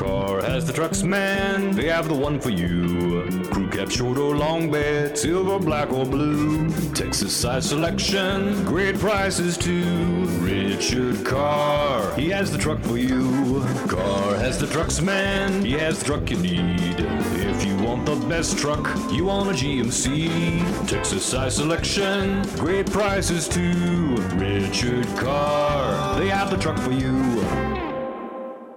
S14: Carr has the trucks, man. They have the one for you. Crew cab, short or long bed, silver, black or blue. Texas size selection, great prices too. Richard Carr, he has the truck for you. Carr has the trucks, man. He has the truck you need. If you want the best truck, you want a GMC. Texas size selection, great prices too. Richard Carr, they have the truck for you.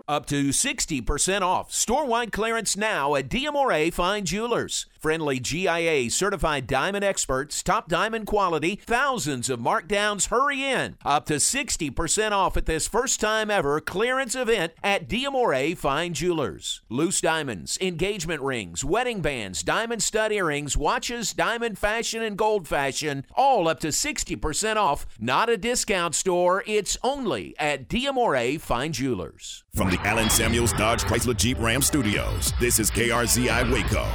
S7: Up to 60% off. Store wide clearance now at DMRA Fine Jewelers. Friendly GIA certified diamond experts, top diamond quality, thousands of markdowns. Hurry in. Up to 60% off at this first time ever clearance event at DMRA Fine Jewelers. Loose diamonds, engagement rings, wedding bands, diamond stud earrings, watches, diamond fashion, and gold fashion, all up to 60% off. Not a discount store, it's only at DMRA Fine Jewelers.
S4: From the Allen Samuels Dodge Chrysler Jeep Ram Studios, this is KRZI Waco,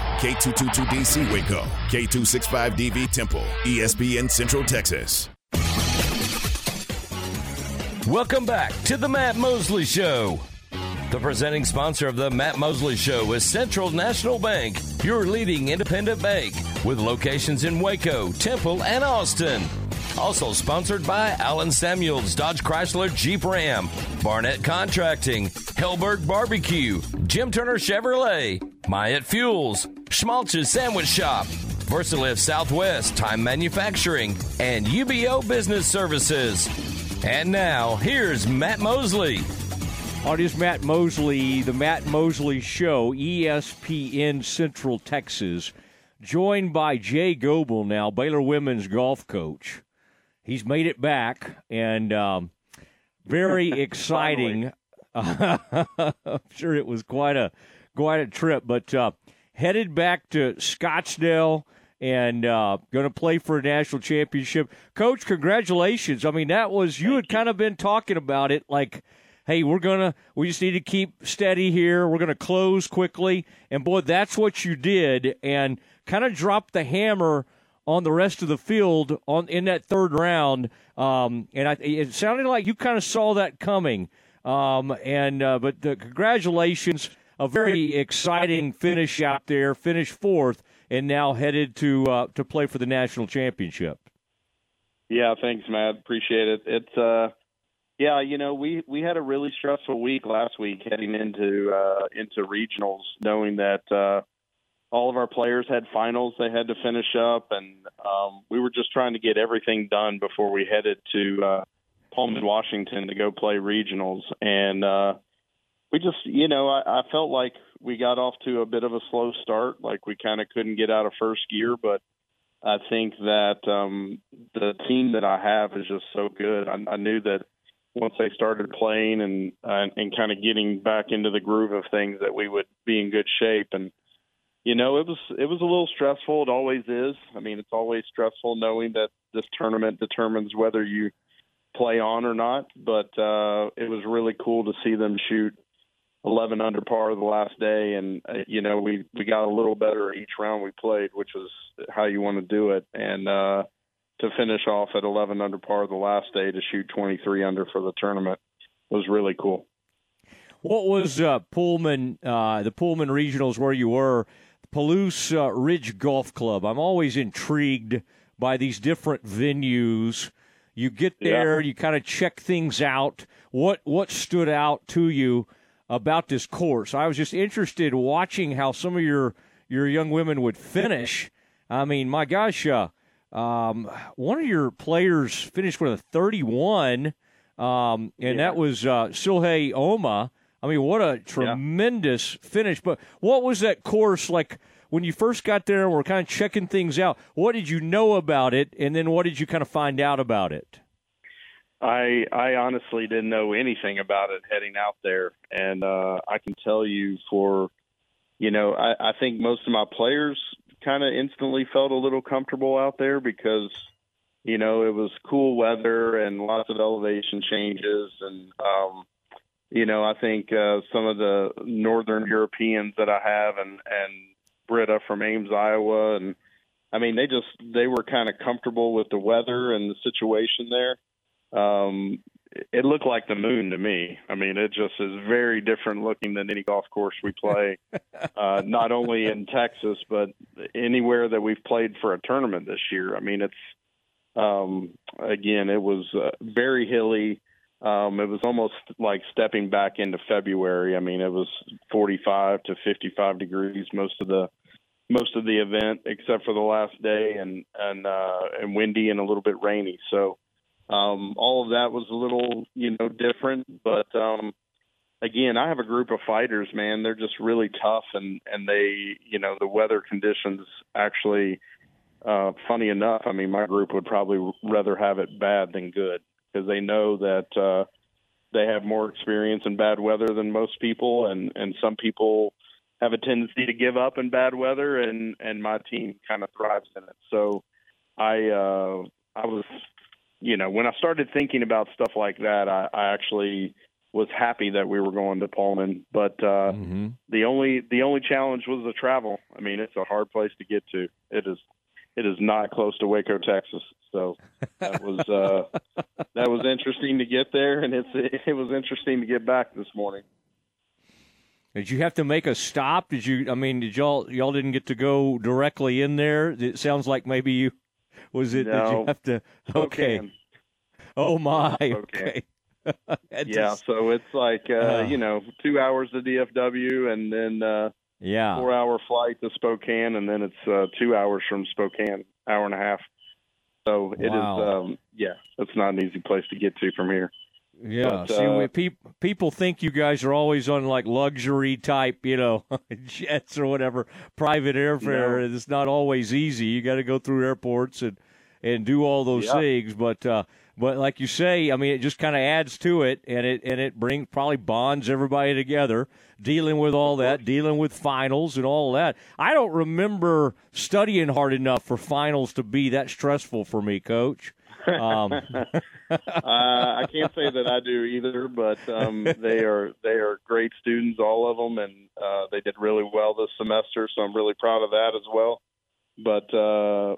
S4: K222DC Waco, K265DV Temple, ESPN Central Texas.
S1: Welcome back to the Matt Mosley Show. The presenting sponsor of the Matt Mosley Show is Central National Bank, your leading independent bank with locations in Waco, Temple, and Austin. Also sponsored by Allen Samuels, Dodge Chrysler Jeep Ram, Barnett Contracting, Helberg Barbecue, Jim Turner Chevrolet, Myatt Fuels, Schmaltz's Sandwich Shop, Versalift Southwest Time Manufacturing, and UBO Business Services. And now, here's Matt Mosley.
S2: On Matt Mosley, the Matt Mosley Show, ESPN Central Texas, joined by Jay Goble now, Baylor women's golf coach. He's made it back, and um, very exciting. I'm sure it was quite a quite a trip, but uh, headed back to Scottsdale and uh, going to play for a national championship. Coach, congratulations! I mean, that was you had kind of been talking about it, like, hey, we're gonna we just need to keep steady here. We're gonna close quickly, and boy, that's what you did, and kind of dropped the hammer on the rest of the field on in that third round. Um, and I, it sounded like you kind of saw that coming. Um, and uh, but the, congratulations, a very exciting finish out there. Finished fourth, and now headed to uh, to play for the national championship.
S15: Yeah, thanks, Matt. Appreciate it. It's uh, yeah, you know, we we had a really stressful week last week heading into uh, into regionals, knowing that. All of our players had finals they had to finish up, and um, we were just trying to get everything done before we headed to uh, Pullman, Washington, to go play regionals. And uh, we just, you know, I, I felt like we got off to a bit of a slow start, like we kind of couldn't get out of first gear, but. I think that um, the team that I have is just so good. I, I knew that once they started playing and uh, and kind of getting back into the groove of things, that we would be in good shape. And you know, it was it was a little stressful. It always is. I mean, it's always stressful knowing that this tournament determines whether you play on or not. But uh, it was really cool to see them shoot 11 under par the last day, and uh, you know, we we got a little better each round we played, which is how you want to do it. And uh, to finish off at 11 under par the last day to shoot 23 under for the tournament was really cool.
S2: What was uh, Pullman, uh, the Pullman regionals where you were? Palouse uh, Ridge Golf Club. I'm always intrigued by these different venues. You get there, yeah. you kind of check things out. What what stood out to you about this course? I was just interested watching how some of your your young women would finish. I mean, my gosh, uh, um, one of your players finished with a 31, um, and yeah. that was uh, Silhei Oma. I mean, what a tremendous yeah. finish. But what was that course like when you first got there and were kind of checking things out? What did you know about it? And then what did you kind of find out about it?
S15: I I honestly didn't know anything about it heading out there, and uh, I can tell you for, you know, I, I think most of my players kind of instantly felt a little comfortable out there because, you know, it was cool weather and lots of elevation changes, and um, you know, I think uh, some of the Northern Europeans that I have and and Britta from Ames, Iowa, and I mean they just they were kind of comfortable with the weather and the situation there. Um, it looked like the moon to me. I mean, it just is very different looking than any golf course we play, uh, not only in Texas but anywhere that we've played for a tournament this year. I mean, it's um, again, it was uh, very hilly. Um, it was almost like stepping back into February. I mean, it was 45 to 55 degrees most of the most of the event, except for the last day, and and uh, and windy and a little bit rainy. So um, all of that was a little, you know, different. But um, again, I have a group of fighters, man. They're just really tough, and and they, you know, the weather conditions actually. Uh, funny enough, I mean, my group would probably rather have it bad than good because they know that uh, they have more experience in bad weather than most people, and and some people have a tendency to give up in bad weather, and and my team kind of thrives in it. So I uh, I was, you know, when I started thinking about stuff like that, I, I actually was happy that we were going to Pullman. But uh,
S2: mm-hmm.
S15: the only the only challenge was the travel. I mean, it's a hard place to get to. It is it is not close to Waco, Texas. So that was uh, that was interesting to get there, and it's it was interesting to get back this morning.
S2: Did you have to make a stop? Did you? I mean, did y'all y'all didn't get to go directly in there? It sounds like maybe you was it.
S15: No.
S2: Did you have to? Okay.
S15: Spokane.
S2: Oh my. Okay.
S15: Yeah, so it's like uh,
S2: Uh.
S15: you know two hours to DFW, and then uh,
S2: Yeah.
S15: four hour flight to Spokane, and then it's uh, two hours from Spokane, hour and a half. So it is,
S2: Wow.
S15: um, yeah, it's not an easy place to get to from here.
S2: Yeah.
S15: But,
S2: See,
S15: uh,
S2: when peop- people think you guys are always on like luxury type, you know, jets or whatever, private airfare. It's not always easy. You got to go through airports and and do all those
S15: Yeah.
S2: things. But uh, but like you say, I mean, it just kind of adds to it, and it and it brings probably bonds everybody together, dealing with all that, dealing with finals and all that. I don't remember studying hard enough for finals to be that stressful for me, Coach. Um,
S15: uh, I can't say that I do either, but um, they are they are great students, all of them, and uh, they did really well this semester. So I'm really proud of that as well. But uh,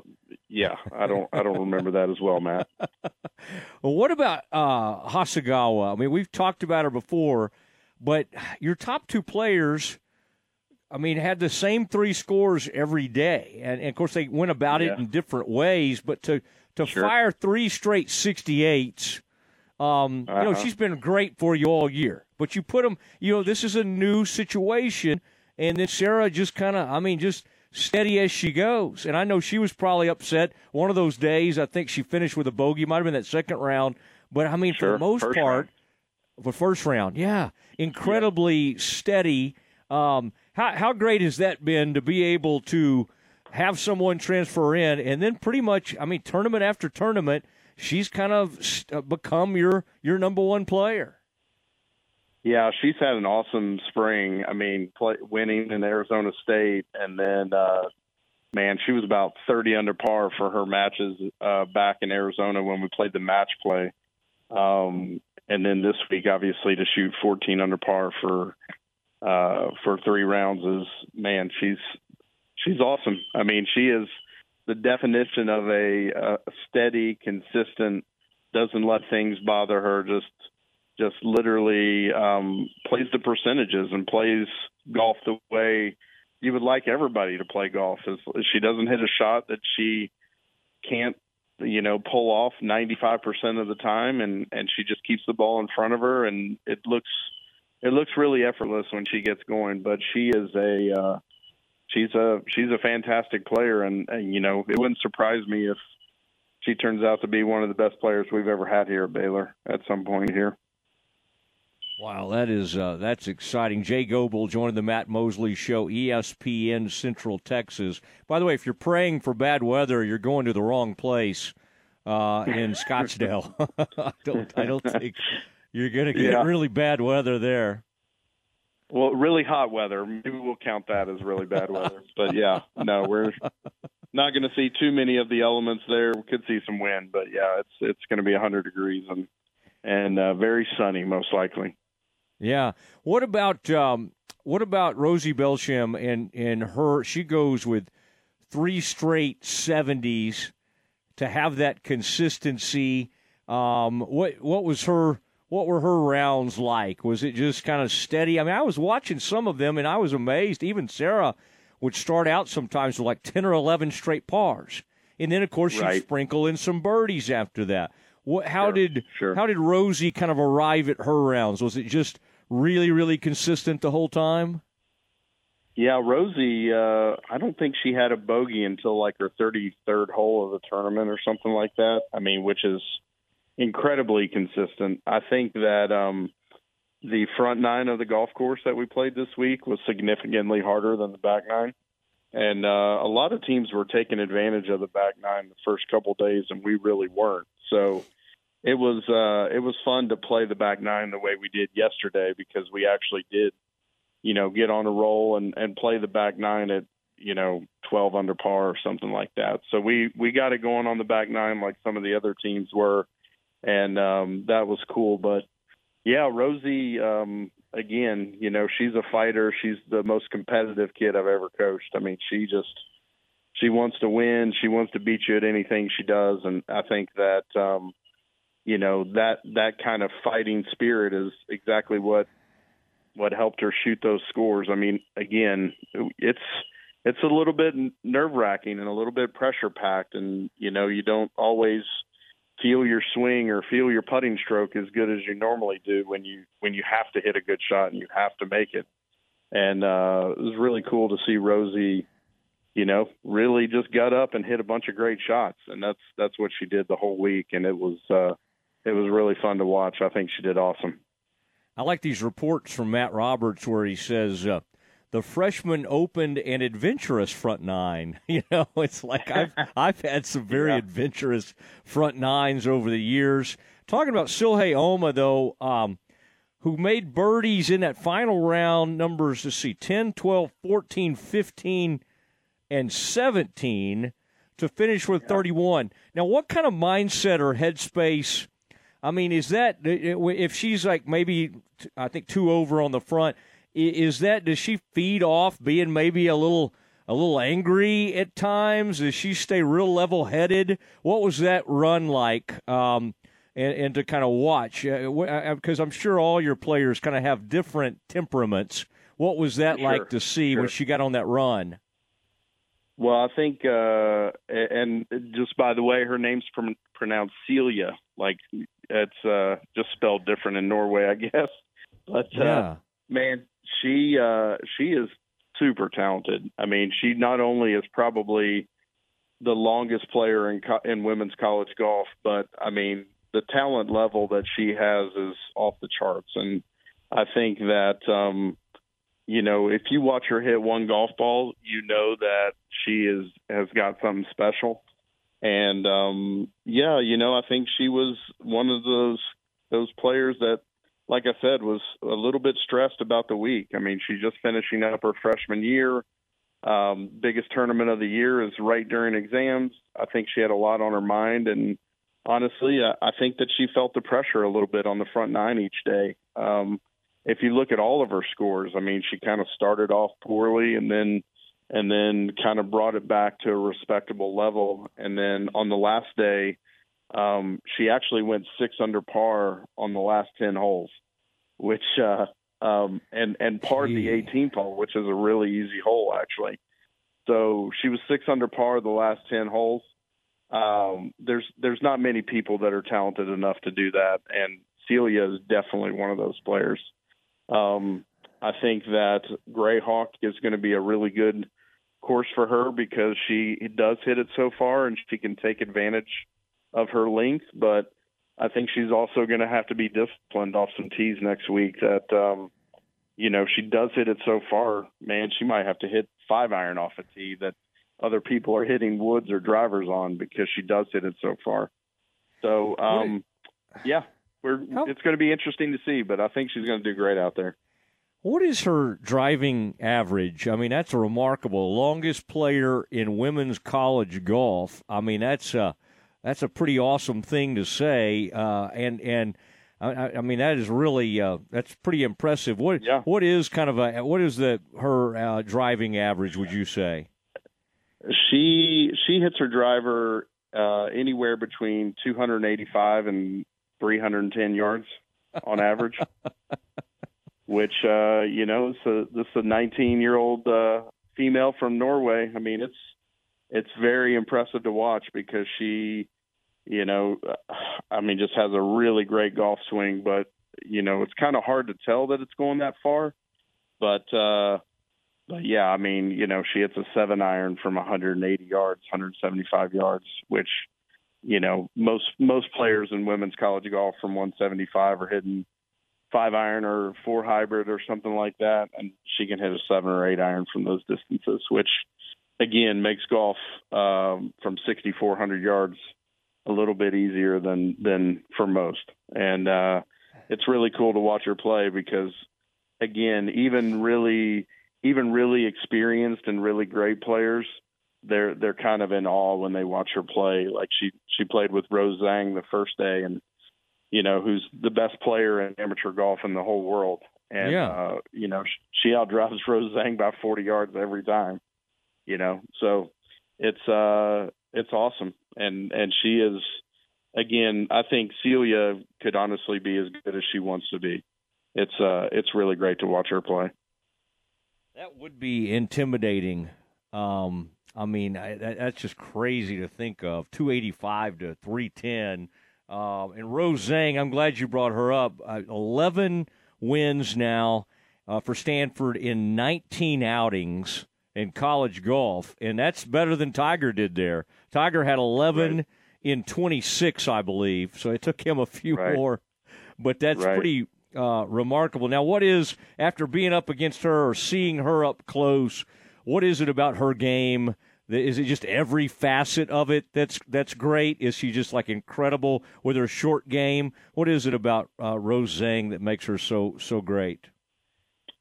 S15: yeah, I don't I don't remember that as well, Matt.
S2: Well, what about uh, Hasagawa? I mean, we've talked about her before, but your top two players, I mean, had the same three scores every day, and, and of course they went about
S15: Yeah.
S2: it in different ways. But to to
S15: Sure.
S2: fire three straight 68s, um, you know,
S15: Uh-huh.
S2: she's been great for you all year. But you put them, you know, this is a new situation, and then Sarah just kind of, I mean, just steady as she goes. And I know she was probably upset. One of those days, I think she finished with a bogey. Might have been that second round. But I mean, for the most
S15: first
S2: part, for first round, yeah, incredibly steady. Um, how how great has that been to be able to have someone transfer in, and then pretty much, I mean, tournament after tournament, she's kind of uh, become your your number one player.
S15: Yeah, she's had an awesome spring. I mean, play, winning in Arizona State, and then uh, man, she was about 30 under par for her matches uh, back in Arizona when we played the match play. Um, and then this week, obviously, to shoot 14 under par for uh, for three rounds is man, she's she's awesome. I mean, she is the definition of a, a steady, consistent, doesn't let things bother her. Just just literally um, plays the percentages and plays golf the way you would like everybody to play golf. Is she doesn't hit a shot that she can't, you know, pull off 95% of the time, and and she just keeps the ball in front of her, and it looks it looks really effortless when she gets going. But she is a uh, she's a she's a fantastic player, and, and you know, it wouldn't surprise me if she turns out to be one of the best players we've ever had here at Baylor at some point here.
S2: Wow, that is uh, that's exciting. Jay Goble joined the Matt Mosley Show, ESPN Central Texas. By the way, if you're praying for bad weather, you're going to the wrong place uh, in Scottsdale. I don't, I don't think you're going to get
S15: Yeah.
S2: really bad weather there.
S15: Well, really hot weather. Maybe we'll count that as really bad weather. But yeah, no, we're not going to see too many of the elements there. We could see some wind, but yeah, it's it's going to be 100 degrees and and uh, very sunny most likely.
S2: Yeah. What about um, what about Rosie Belsham and and her? She goes with three straight seventies to have that consistency. Um, what what was her what were her rounds like? Was it just kind of steady? I mean, I was watching some of them and I was amazed. Even Sarah would start out sometimes with like 10 or 11 straight pars. And then, of course, she'd
S15: Right.
S2: sprinkle in some birdies after that. What, how
S15: Sure,
S2: did
S15: sure.
S2: how did Rosie kind of arrive at her rounds? Was it just really, really consistent the whole time?
S15: Yeah, Rosie, uh, I don't think she had a bogey until like her 33rd hole of the tournament or something like that. I mean, which is incredibly consistent. I think that um, the front nine of the golf course that we played this week was significantly harder than the back nine. And uh, a lot of teams were taking advantage of the back nine the first couple days, and we really weren't. So it was uh, it was fun to play the back nine the way we did yesterday because we actually did you know, get on a roll and, and play the back nine at, you know, 12 under par or something like that. So we, we got it going on the back nine like some of the other teams were. And um, that was cool. But yeah, Rosie, um, again, you know, she's a fighter. She's the most competitive kid I've ever coached. I mean, she just, she wants to win. She wants to beat you at anything she does. And I think that, um, you know, that, that kind of fighting spirit is exactly what, what helped her shoot those scores. I mean, again, it's it's a little bit nerve wracking and a little bit pressure packed, and you know you don't always feel your swing or feel your putting stroke as good as you normally do when you when you have to hit a good shot and you have to make it. And uh, it was really cool to see Rosie, you know, really just got up and hit a bunch of great shots, and that's that's what she did the whole week, and it was uh, it was really fun to watch. I think she did awesome.
S2: I like these reports from Matt Roberts where he says uh, the freshman opened an adventurous front nine. You know, it's like I've I've had some very adventurous front nines over the years. Talking about Silhei Oma though, um, who made birdies in that final round numbers to see 10, 12, 14, 15 and 17 to finish with 31. Now, what kind of mindset or headspace I mean, is that eh, if she's like maybe I think two over on the front, is that does she feed off being maybe a little a little angry at times? Does she stay real level headed? What was that run like? Um, and, and to kind of watch eh, eh, because I'm sure all your players kind of have different temperaments. What was that
S15: Sure,
S2: like to see when she got on that run?
S15: Well, I think, uh, and just by the way, her name's pronounced Celia. Like it's uh, just spelled different in Norway, I guess. But uh,
S2: Yeah.
S15: man, she uh, she is super talented. I mean, she not only is probably the longest player in co- in women's college golf, but I mean, the talent level that she has is off the charts. And I think that um, you know, if you watch her hit one golf ball, you know that she is has got something special. And um yeah, you know, I think she was one of those those players that like I said was a little bit stressed about the week. I mean, she's just finishing up her freshman year. Um biggest tournament of the year is right during exams. I think she had a lot on her mind and honestly, I, I think that she felt the pressure a little bit on the front nine each day. Um if you look at all of her scores, I mean, she kind of started off poorly and then and then kind of brought it back to a respectable level. And then on the last day, um, she actually went six under par on the last ten holes, which uh, um, and and parred the 18th hole, which is a really easy hole actually. So she was six under par the last ten holes. Um, there's there's not many people that are talented enough to do that, and Celia is definitely one of those players. Um, I think that Grayhawk is going to be a really good course for her because she does hit it so far and she can take advantage of her length. But I think she's also going to have to be disciplined off some tees next week. That um, you know she does hit it so far, man. She might have to hit five iron off a tee that other people are hitting woods or drivers on because she does hit it so far. So um, yeah, we're it's going to be interesting to see, but I think she's going to do great out there.
S2: What is her driving average? I mean, that's a remarkable. Longest player in women's college golf. I mean, that's a that's a pretty awesome thing to say. Uh, and and I, I mean, that is really uh, that's pretty impressive. What what is kind of a what is the her uh, driving average? Would you say?
S15: She she hits her driver uh, anywhere between 285 and 310 yards. on average. Which uh, you know, it's a, this is a 19 year old uh, female from Norway. I mean, it's it's very impressive to watch because she, you know, I mean, just has a really great golf swing. But you know, it's kind of hard to tell that it's going that far. But uh, but yeah, I mean, you know, she hits a seven iron from 180 yards, 175 yards, which you know most most players in women's college golf from 175 are hitting five iron or four hybrid or something like that, and she can hit a seven or eight iron from those distances, which again makes golf um, from 6,400 yards a little bit easier than than for most. And uh, it's really cool to watch her play because again, even really even really experienced and really great players, they're they're kind of in awe when they watch her play. Like she she played with Rose Zhang the first day and you know, who's the best player in amateur golf in the whole world. And,
S2: Yeah.
S15: uh, you know, she outdrives Rose Zhang by 40 yards every time, you know, so it's, uh, it's awesome. And, and she is, again, I think Celia could honestly be as good as she wants to be. It's, uh, it's really great to watch her play.
S2: That would be intimidating. Um, I mean, I, that, that's just crazy to think of. 285 to 310. Um, and Rose Zhang, I'm glad you brought her up. Uh, 11 wins now uh, for Stanford in 19 outings in college golf, and that's better than Tiger did there. Tiger had 11 in 26, I believe, so it took him a few
S15: Right.
S2: more. But that's
S15: Right.
S2: pretty uh, remarkable. Now, what is after being up against her or seeing her up close? What is it about her game? Is it just every facet of it that's that's great? Is she just like incredible with her short game? What is it about uh, Rose Zhang that makes her so so great?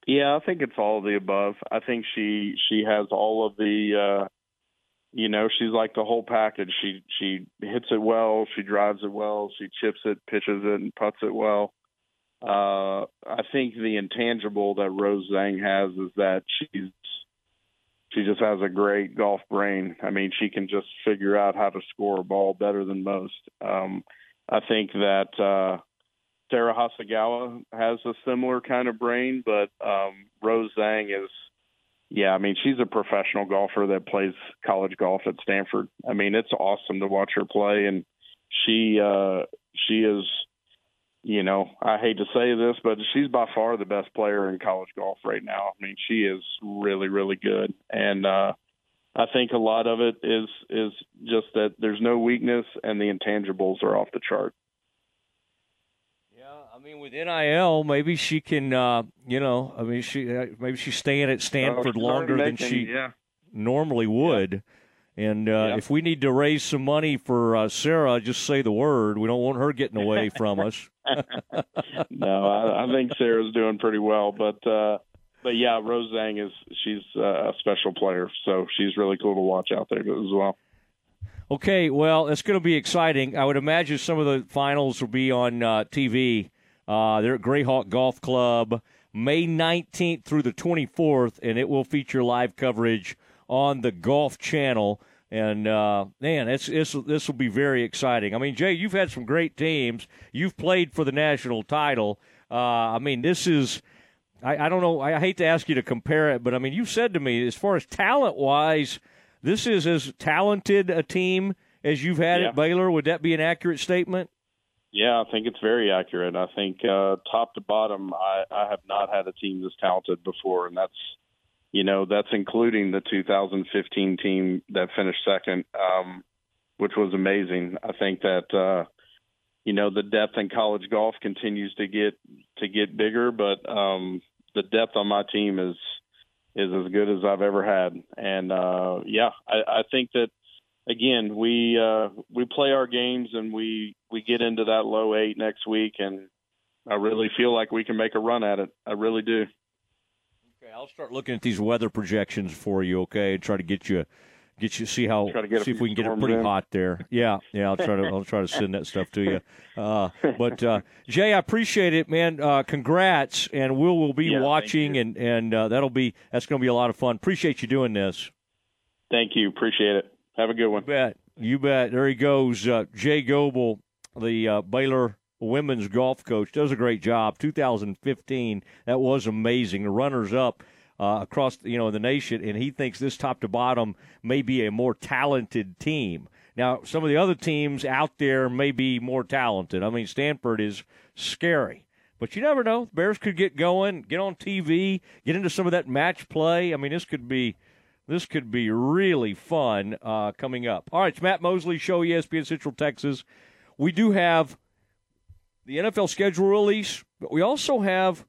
S15: Yeah, I think it's all the above. I think she she has all of the uh you know, she's like the whole package. She she hits it well, she drives it well, she chips it, pitches it and puts it well. Uh I think the intangible that Rose Zhang has is that she's she just has a great golf brain. I mean, she can just figure out how to score a ball better than most. Um I think that uh Sarah Hasagawa has a similar kind of brain, but um, Rose Zhang is, yeah, I mean, she's a professional golfer that plays college golf at Stanford. I mean, it's awesome to watch her play, and she uh, she is, you know, I hate to say this, but she's by far the best player in college golf right now. I mean, she is really, really good, and uh, I think a lot of it is is just that there's no weakness, and the intangibles are off the chart.
S2: Yeah, I mean, with NIL, maybe she can, uh, you know, I mean, she uh, maybe she's staying at Stanford
S15: Oh,
S2: longer
S15: already
S2: than she
S15: yeah.
S2: normally would. And uh, if we need to raise some money for uh, Sarah, just say the word. We don't want her getting away from us.
S15: no, I, I think Sarah's doing pretty well, but uh, but yeah, Rose Zhang is she's uh, a special player, so she's really cool to watch out there as well.
S2: Okay, well, it's going to be exciting. I would imagine some of the finals will be on uh, TV. Uh, they're at Grayhawk Golf Club, May 19th through the 24th, and it will feature live coverage on the Golf Channel. And uh, man, it's, it's, this will be very exciting. I mean, Jay, you've had some great teams. You've played for the national title. Uh, I mean, this is. I, I don't know. I hate to ask you to compare it, but I mean, you said to me, as far as talent wise, this is as talented a team as you've had
S15: Yeah.
S2: at Baylor. Would that be an accurate statement?
S15: Yeah, I think it's very accurate. I think uh, top to bottom, I, I have not had a team this talented before, and that's you know that's including the 2015 team that finished second, um, which was amazing. I think that uh, you know the depth in college golf continues to get to get bigger, but um, the depth on my team is is as good as I've ever had, and uh, yeah, I, I think that again, we uh, we play our games and we we get into that low eight next week, and I really feel like we can make a run at it. I really do.
S2: I'll start looking at these weather projections for you. Okay, and try to get you get you see how
S15: Try to get
S2: see if we can get it pretty
S15: in.
S2: hot there. Yeah, yeah. I'll try to I'll try to send that stuff to you. Uh, but uh, Jay, I appreciate it, man. Uh, congrats, and we'll will be
S15: Yeah,
S2: watching, and and uh, that'll be that's going to be a lot of fun. Appreciate you doing this.
S15: Thank you, appreciate it. Have a good one.
S2: You bet. You bet. There he goes, uh, Jay Goble, the uh, Baylor women's golf coach, does a great job. 2015, that was amazing. Runners up uh, across you know the nation, and he thinks this top to bottom may be a more talented team. Now, some of the other teams out there may be more talented. I mean, Stanford is scary. But you never know. Bears could get going, get on TV, get into some of that match play. I mean, this could be this could be really fun uh, coming up. All right, it's Matt Mosley Show, ESPN Central Texas. We do have the NFL schedule release, but we also have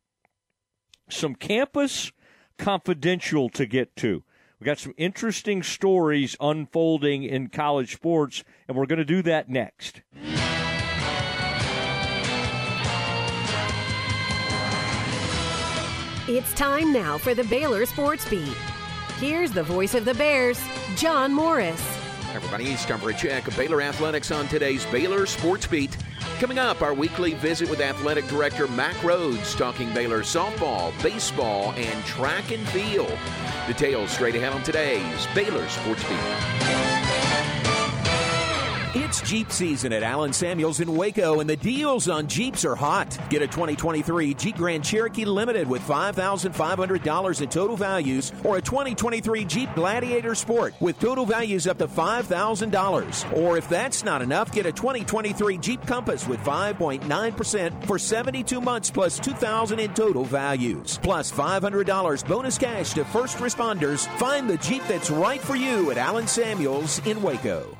S2: some campus confidential to get to. We got some interesting stories unfolding in college sports, and we're going to do that next.
S16: It's time now for the Baylor Sports Beat. Here's the voice of the Bears, John Morris.
S7: Everybody, it's time for a check of Baylor Athletics on today's Baylor Sports Beat. Coming up, our weekly visit with Athletic Director Mac Rhodes, talking Baylor softball, baseball, and track and field. Details straight ahead on today's Baylor Sports Beat. It's Jeep season at Allen Samuels in Waco, and the deals on Jeeps are hot. Get a 2023 Jeep Grand Cherokee Limited with $5,500 in total values, or a 2023 Jeep Gladiator Sport with total values up to $5,000. Or if that's not enough, get a 2023 Jeep Compass with 5.9% for 72 months plus $2,000 in total values. Plus $500 bonus cash to first responders. Find the Jeep that's right for you at Allen Samuels in Waco.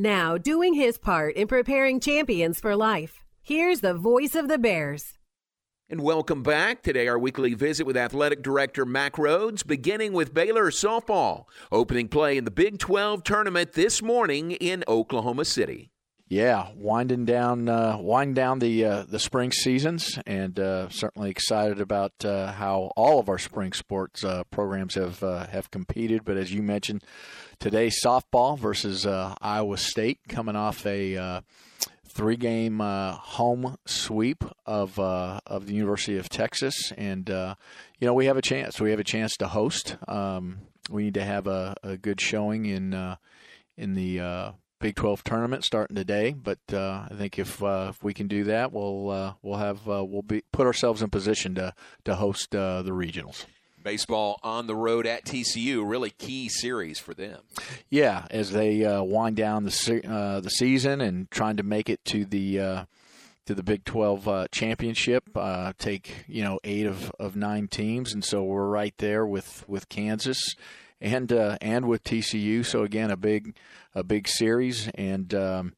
S16: Now, doing his part in preparing champions for life, here's the voice of the Bears.
S7: And welcome back. Today, our weekly visit with Athletic Director Mac Rhodes, beginning with Baylor softball. Opening play in the Big 12 tournament this morning in Oklahoma City.
S17: Yeah, winding down, uh, winding down the uh, the spring seasons, and uh, certainly excited about uh, how all of our spring sports uh, programs have uh, have competed. But as you mentioned, today softball versus Iowa State, coming off a three game home sweep of of the University of Texas, and you know we have a chance. We have a chance to host. Um, we need to have a, a good showing in in the Big 12 tournament starting today, but uh, I think if uh, if we can do that, we'll uh, we'll have uh, we'll be put ourselves in position to to host uh, the regionals.
S7: Baseball on the road at TCU, really key series for them.
S17: Yeah, as they uh, wind down the se- uh, the season and trying to make it to the uh, to the Big 12 uh, championship, take you know eight of, of nine teams, and so we're right there with with Kansas and and with TCU. So again, a big a big series, and um,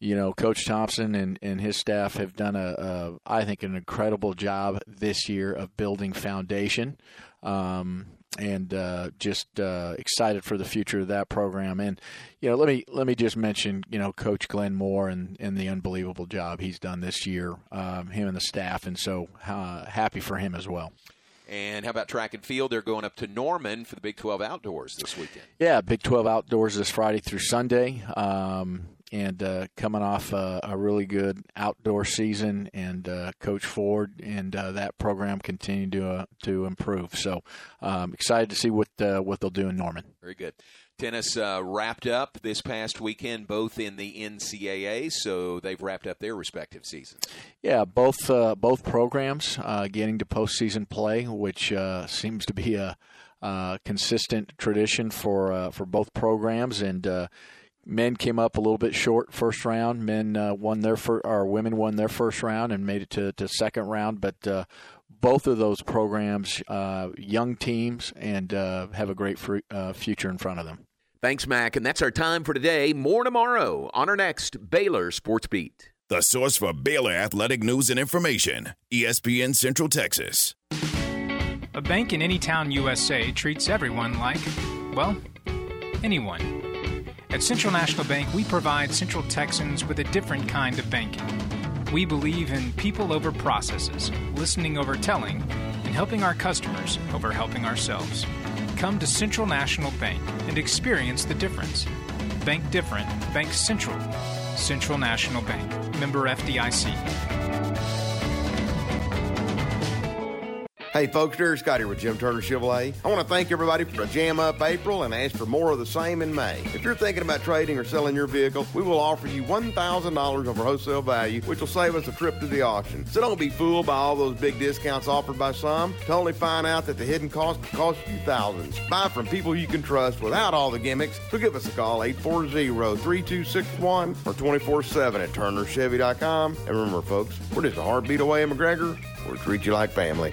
S17: you know, Coach Thompson and, and his staff have done a, a I think an incredible job this year of building foundation. Um, and uh, just uh, excited for the future of that program. And you know, let me let me just mention you know Coach Glenn Moore and, and the unbelievable job he's done this year, um, him and the staff, and so uh, happy for him as well.
S7: And how about track and field? They're going up to Norman for the Big 12 Outdoors this weekend.
S17: Yeah, Big 12 Outdoors this Friday through Sunday. Um, and uh, coming off a, a, really good outdoor season, and uh, Coach Ford and uh, that program continue to uh, to improve. So um, excited to see what uh, what they'll do in Norman.
S7: Very good. Tennis uh, wrapped up this past weekend, both in the NCAA, so they've wrapped up their respective seasons.
S17: Yeah, both uh, both programs uh, getting to postseason play, which uh, seems to be a uh, consistent tradition for uh, for both programs. And men came up a little bit short first round. Men won their first, or women won their first round and made it to, to second round, but both of those programs, uh, young teams, and uh, have a great fr- uh, future in front of them.
S7: Thanks, Mac. And that's our time for today. More tomorrow on our next Baylor Sports Beat.
S4: The source for Baylor athletic news and information ESPN Central Texas.
S11: A bank in any town USA treats everyone like, well, anyone. At Central National Bank, we provide Central Texans with a different kind of banking We believe in people over processes, listening over telling, and helping our customers over helping ourselves. Come to Central National Bank and experience the difference. Bank different, Bank Central. Central National Bank, member FDIC.
S18: Hey folks, Derek Scott here with Jim Turner Chevrolet. I want to thank everybody for a jam up April and ask for more of the same in May. If you're thinking about trading or selling your vehicle, we will offer you $1,000 over wholesale value, which will save us a trip to the auction. So don't be fooled by all those big discounts offered by some to only find out that the hidden cost costs you thousands. Buy from people you can trust without all the gimmicks. So give us a call 840-3261 or 24-7 at turnerchevy.com. And remember folks, we're just a heartbeat away in McGregor. We'll treat you like family.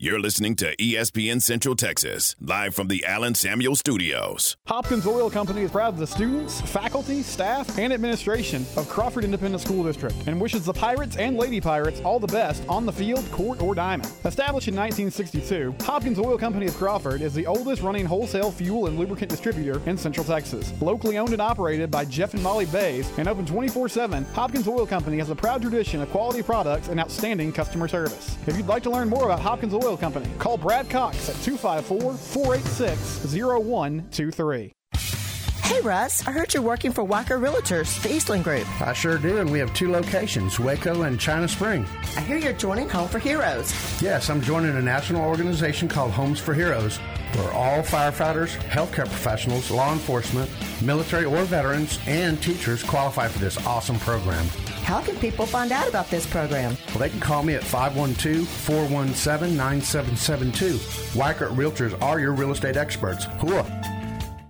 S4: You're listening to ESPN Central Texas, live from the Allen Samuel Studios.
S19: Hopkins Oil Company is proud of the students, faculty, staff, and administration of Crawford Independent School District and wishes the Pirates and Lady Pirates all the best on the field, court, or diamond. Established in 1962, Hopkins Oil Company of Crawford is the oldest running wholesale fuel and lubricant distributor in Central Texas. Locally owned and operated by Jeff and Molly Bays and open 24 7, Hopkins Oil Company has a proud tradition of quality products and outstanding customer service. If you'd like to learn more about Hopkins Oil Company, call Brad Cox at 254 486 0123.
S12: Hey, Russ, I heard you're working for Weichert Realtors, the Eastland Group.
S20: I sure do, and we have two locations, Waco and China Spring.
S12: I hear you're joining Home for Heroes.
S20: Yes, I'm joining a national organization called Homes for Heroes, where all firefighters, healthcare professionals, law enforcement, military or veterans, and teachers qualify for this awesome program.
S12: How can people find out about this program?
S20: Well, they can call me at 512 417 9772. Weichert Realtors are your real estate experts. Cool.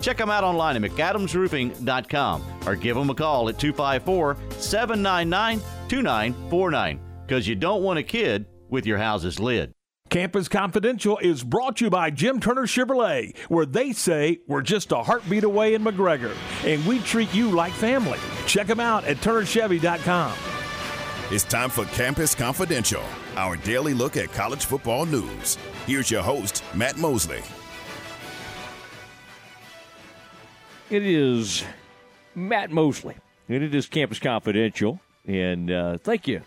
S10: Check them out online at McAdamsRoofing.com or give them a call at 254 799 2949 because you don't want a kid with your house's lid.
S21: Campus Confidential is brought to you by Jim Turner Chevrolet, where they say we're just a heartbeat away in McGregor, and we treat you like family. Check them out at turnerchevy.com.
S4: It's time for Campus Confidential, our daily look at college football news. Here's your host, Matt Mosley.
S2: It is Matt Mosley, and it is Campus Confidential. And uh, thank you,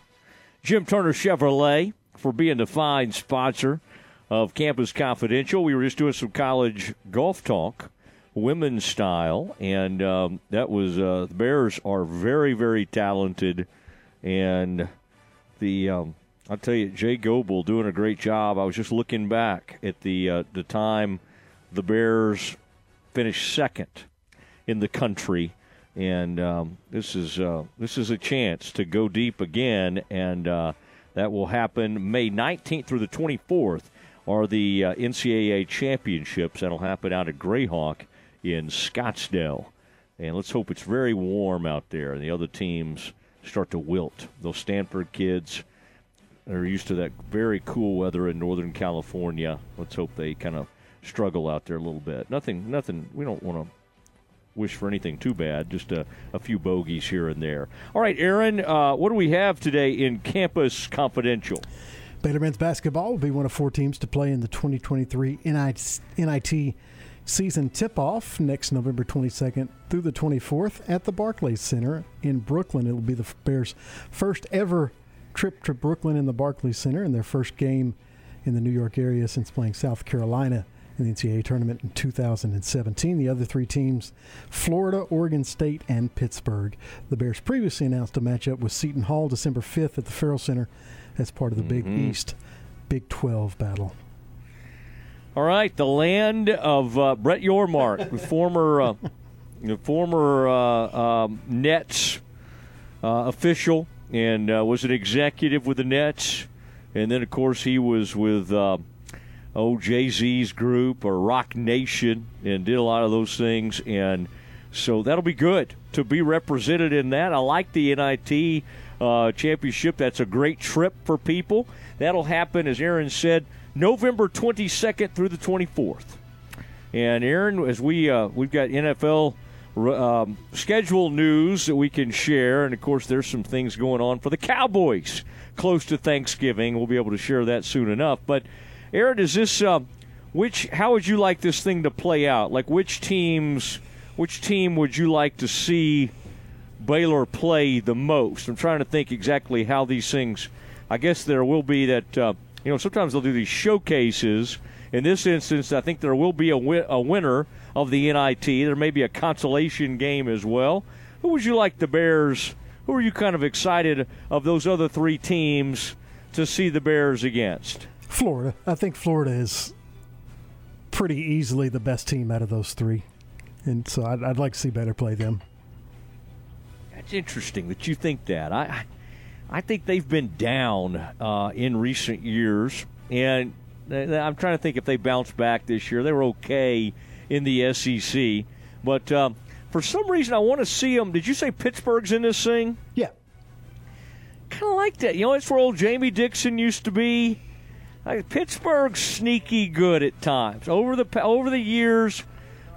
S2: Jim Turner Chevrolet, for being the fine sponsor of Campus Confidential. We were just doing some college golf talk, women's style, and um, that was uh, the Bears are very, very talented, and the um, I'll tell you, Jay Goble doing a great job. I was just looking back at the uh, the time the Bears finished second in the country, and um, this is uh, this is a chance to go deep again, and uh, that will happen May 19th through the 24th. Are the uh, NCAA championships that'll happen out at Grayhawk in Scottsdale, and let's hope it's very warm out there, and the other teams start to wilt. Those Stanford kids are used to that very cool weather in Northern California. Let's hope they kind of struggle out there a little bit. Nothing, nothing. We don't want to wish for anything too bad. Just a, a few bogeys here and there. All right, Aaron, uh, what do we have today in Campus Confidential?
S3: Baylor men's basketball will be one of four teams to play in the 2023 NIT season tip off next November 22nd through the 24th at the Barclays Center in Brooklyn. It will be the Bears' first ever trip to Brooklyn in the Barclays Center and their first game in the New York area since playing South Carolina in the NCAA tournament in 2017. The other three teams, Florida, Oregon State, and Pittsburgh. The Bears previously announced a matchup with Seton Hall December 5th at the Ferrell Center as part of the Big
S2: Mhm.
S3: East Big 12 battle.
S2: All right, the land of uh, Brett Yormark, the former, uh, former uh, um, Nets uh, official, and uh, was an executive with the Nets, and then of course he was with uh, oh Jay Z's group or Roc Nation, and did a lot of those things, and so that'll be good to be represented in that. I like the NIT uh, championship. That's a great trip for people. That'll happen, as Aaron said, November 22nd through the 24th. And Aaron, as we uh, we've got NFL um, schedule news that we can share, and of course there's some things going on for the Cowboys close to Thanksgiving. We'll be able to share that soon enough. But Aaron, is this uh, which? How would you like this thing to play out? Like which teams? Which team would you like to see Baylor play the most? I'm trying to think exactly how these things. I guess there will be that. Uh, you know, sometimes they'll do these showcases. In this instance, I think there will be a, a winner of the NIT. There may be a consolation game as well. Who would you like the Bears? Who are you kind of excited of those other three teams to see the Bears against?
S3: Florida. I think Florida is pretty easily the best team out of those three. And so I'd, I'd like to see Baylor play them.
S2: That's interesting that you think that. I, I think they've been down uh, in recent years, and I'm trying to think if they bounce back this year. They were okay in the SEC, but um, for some reason I want to see them. Did you say Pittsburgh's in this thing?
S3: Yeah.
S2: Kind of like that. You know, it's where old Jamie Dixon used to be. Like, Pittsburgh's sneaky good at times over the over the years,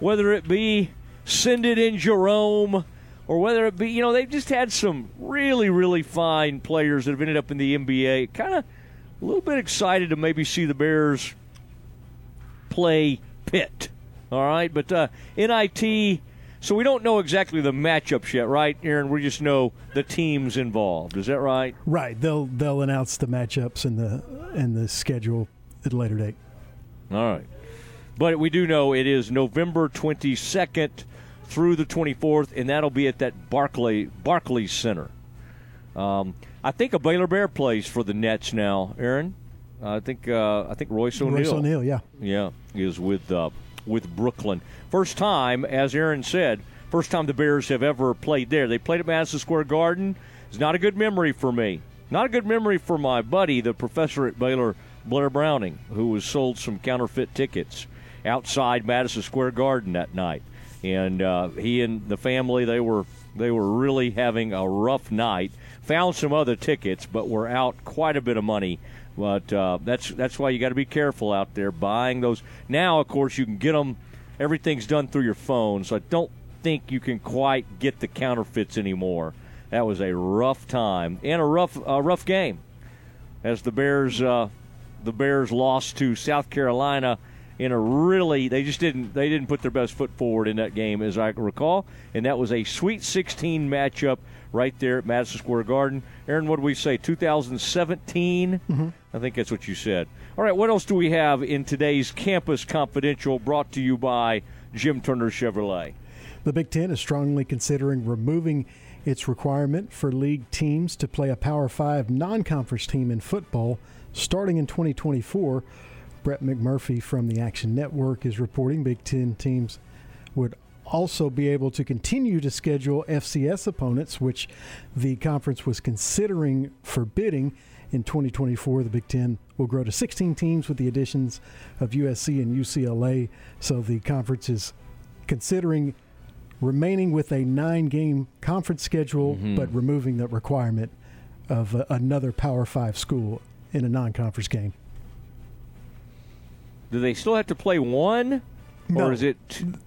S2: whether it be send it in Jerome or whether it be you know they've just had some really really fine players that have ended up in the NBA. Kind of a little bit excited to maybe see the Bears play Pitt. All right, but uh, NIT. So we don't know exactly the matchups yet, right, Aaron? We just know the teams involved. Is that right?
S3: Right. They'll they'll announce the matchups and the and the schedule at a later date.
S2: All right. But we do know it is November 22nd through the 24th, and that'll be at that Barclay Barclays Center. Um, I think a Baylor Bear plays for the Nets now, Aaron. I think uh, I think Royce O'Neal.
S3: Royce O'Neal, yeah.
S2: Yeah, is with uh, with Brooklyn. First time, as Aaron said, first time the Bears have ever played there. They played at Madison Square Garden. It's not a good memory for me. Not a good memory for my buddy, the professor at Baylor, Blair Browning, who was sold some counterfeit tickets outside Madison Square Garden that night. And uh, he and the family, they were they were really having a rough night. Found some other tickets, but were out quite a bit of money. But uh, that's that's why you got to be careful out there buying those. Now, of course, you can get them. Everything's done through your phone, so I don't think you can quite get the counterfeits anymore. That was a rough time and a rough rough game, as the Bears uh, the Bears lost to South Carolina in a really they just didn't they didn't put their best foot forward in that game as I recall, and that was a Sweet 16 matchup right there at Madison Square Garden. Aaron, what do we say? 2017. Mm-hmm. I think that's what you said. All right, what else do we have in today's Campus Confidential, brought to you by Jim Turner Chevrolet?
S3: The Big Ten is strongly considering removing its requirement for league teams to play a Power Five non conference team in football starting in 2024. Brett McMurphy from the Action Network is reporting Big Ten teams would also be able to continue to schedule FCS opponents, which the conference was considering forbidding. In 2024, the Big Ten will grow to 16 teams with the additions of USC and UCLA. So the conference is considering remaining with a nine game conference schedule,
S2: Mhm.
S3: but removing the requirement of uh, another Power Five school in a non conference game.
S2: Do they still have to play one?
S3: No.
S2: Or is it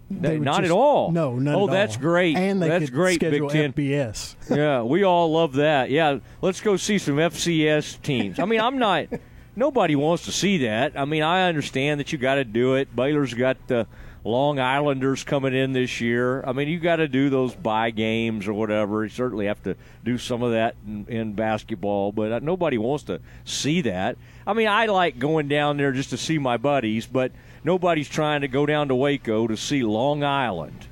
S3: They
S2: not
S3: just-
S2: at all?
S3: no, none
S2: Oh,
S3: at
S2: that's
S3: all.
S2: great.
S3: And they
S2: that's great.
S3: schedule
S2: Big Ten.
S3: FBS.
S2: yeah, we all love that. Yeah, let's go see some FCS teams. I mean, I'm not. Nobody wants to see that. I mean, I understand that you got to do it. Baylor's got the Long Islanders coming in this year. I mean, you got to do those buy games or whatever. You certainly have to do some of that in, in basketball, but uh, nobody wants to see that. I mean, I like going down there just to see my buddies, but nobody's trying to go down to Waco to see Long Island.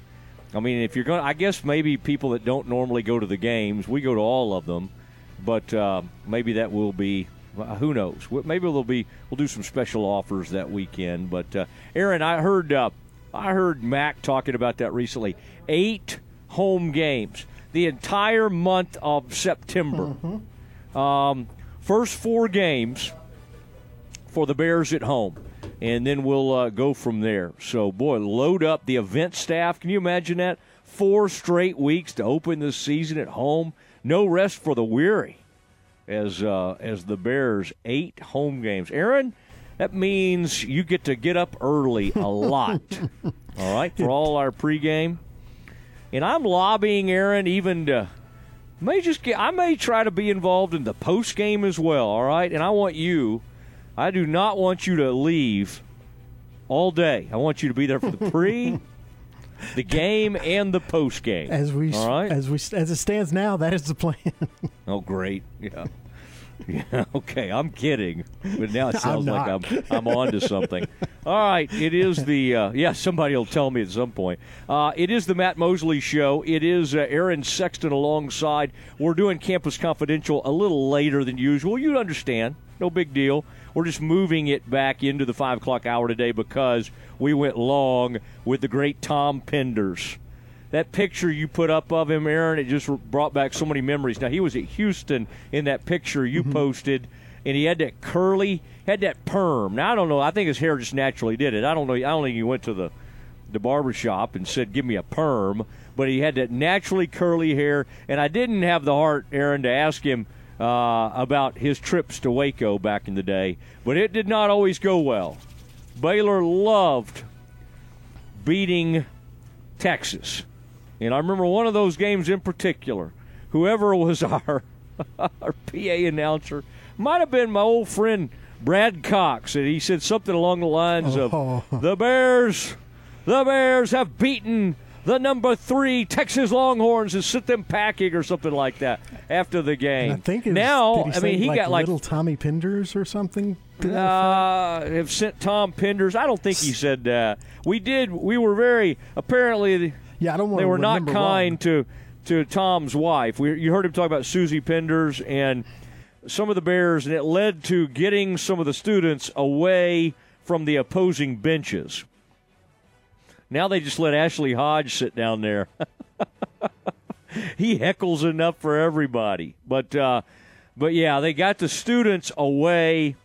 S2: I mean, if you're going, I guess maybe people that don't normally go to the games, we go to all of them, but uh, maybe that will be. Uh, who knows? Maybe there'll be. We'll do some special offers that weekend. But uh, Aaron, I heard uh, I heard Mac talking about that recently. Eight home games the entire month of September.
S3: Mm-hmm.
S2: Um, first four games for the Bears at home, and then we'll uh, go from there. So, boy, load up the event staff. Can you imagine that? Four straight weeks to open the season at home. No rest for the weary, as uh, as the Bears eight home games. Aaron, that means you get to get up early a lot. all right, for all our pregame. And I'm lobbying Aaron even to may just get I may try to be involved in the post game as well, all right? And I want you I do not want you to leave all day. I want you to be there for the pre the game and the post game.
S3: As we
S2: all right?
S3: as we as it stands now, that is the plan.
S2: oh great. Yeah. Yeah, okay, I'm kidding, but now it sounds
S3: I'm
S2: like. I'm I'm on to something. All right, it is the uh, yeah. Somebody will tell me at some point. Uh, it is the Matt Mosley Show. It is uh, Aaron Sexton alongside. We're doing Campus Confidential a little later than usual. You understand? No big deal. We're just moving it back into the five o'clock hour today because we went long with the great Tom Penders that picture you put up of him, Aaron, it just brought back so many memories. Now he was at Houston in that picture you mm-hmm. posted, and he had that curly, had that perm. Now I don't know. I think his hair just naturally did it. I don't know. I don't think he went to the the barber shop and said, "Give me a perm," but he had that naturally curly hair. And I didn't have the heart, Aaron, to ask him uh, about his trips to Waco back in the day, but it did not always go well. Baylor loved beating Texas. And I remember one of those games in particular. Whoever was our our PA announcer might have been my old friend Brad Cox, and he said something along the lines
S3: Oh.
S2: of the Bears, the Bears have beaten the number three Texas Longhorns and sent them packing or something like that after the game.
S3: I think it's,
S2: now, I mean, he
S3: like
S2: got like
S3: little Tommy Penders or something.
S2: uh, have sent Tom Penders. I don't think he said that. We did. We were very apparently.
S3: Yeah, I don't
S2: They were not kind to to Tom's wife. We, you heard him talk about Susie Penders and some of the Bears, and it led to getting some of the students away from the opposing benches. Now they just let Ashley Hodge sit down there. he heckles enough for everybody. But uh, but yeah, they got the students away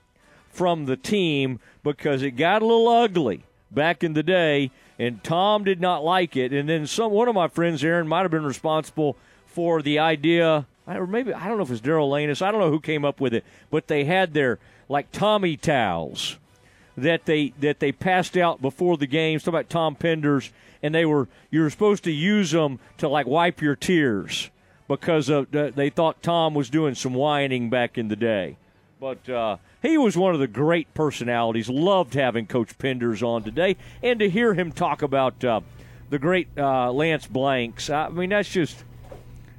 S2: from the team because it got a little ugly back in the day, and Tom did not like it. And then some one of my friends, Aaron, might have been responsible for the idea, or maybe I don't know if it's Daryl Lanus. I don't know who came up with it, but they had their like Tommy towels that they that they passed out before the games. Talk about Tom Penders, and they were you were supposed to use them to like wipe your tears because of uh, they thought Tom was doing some whining back in the day. But uh, he was one of the great personalities. Loved having Coach Penders on today, and to hear him talk about uh, the great uh, Lance Blanks. I mean, that's just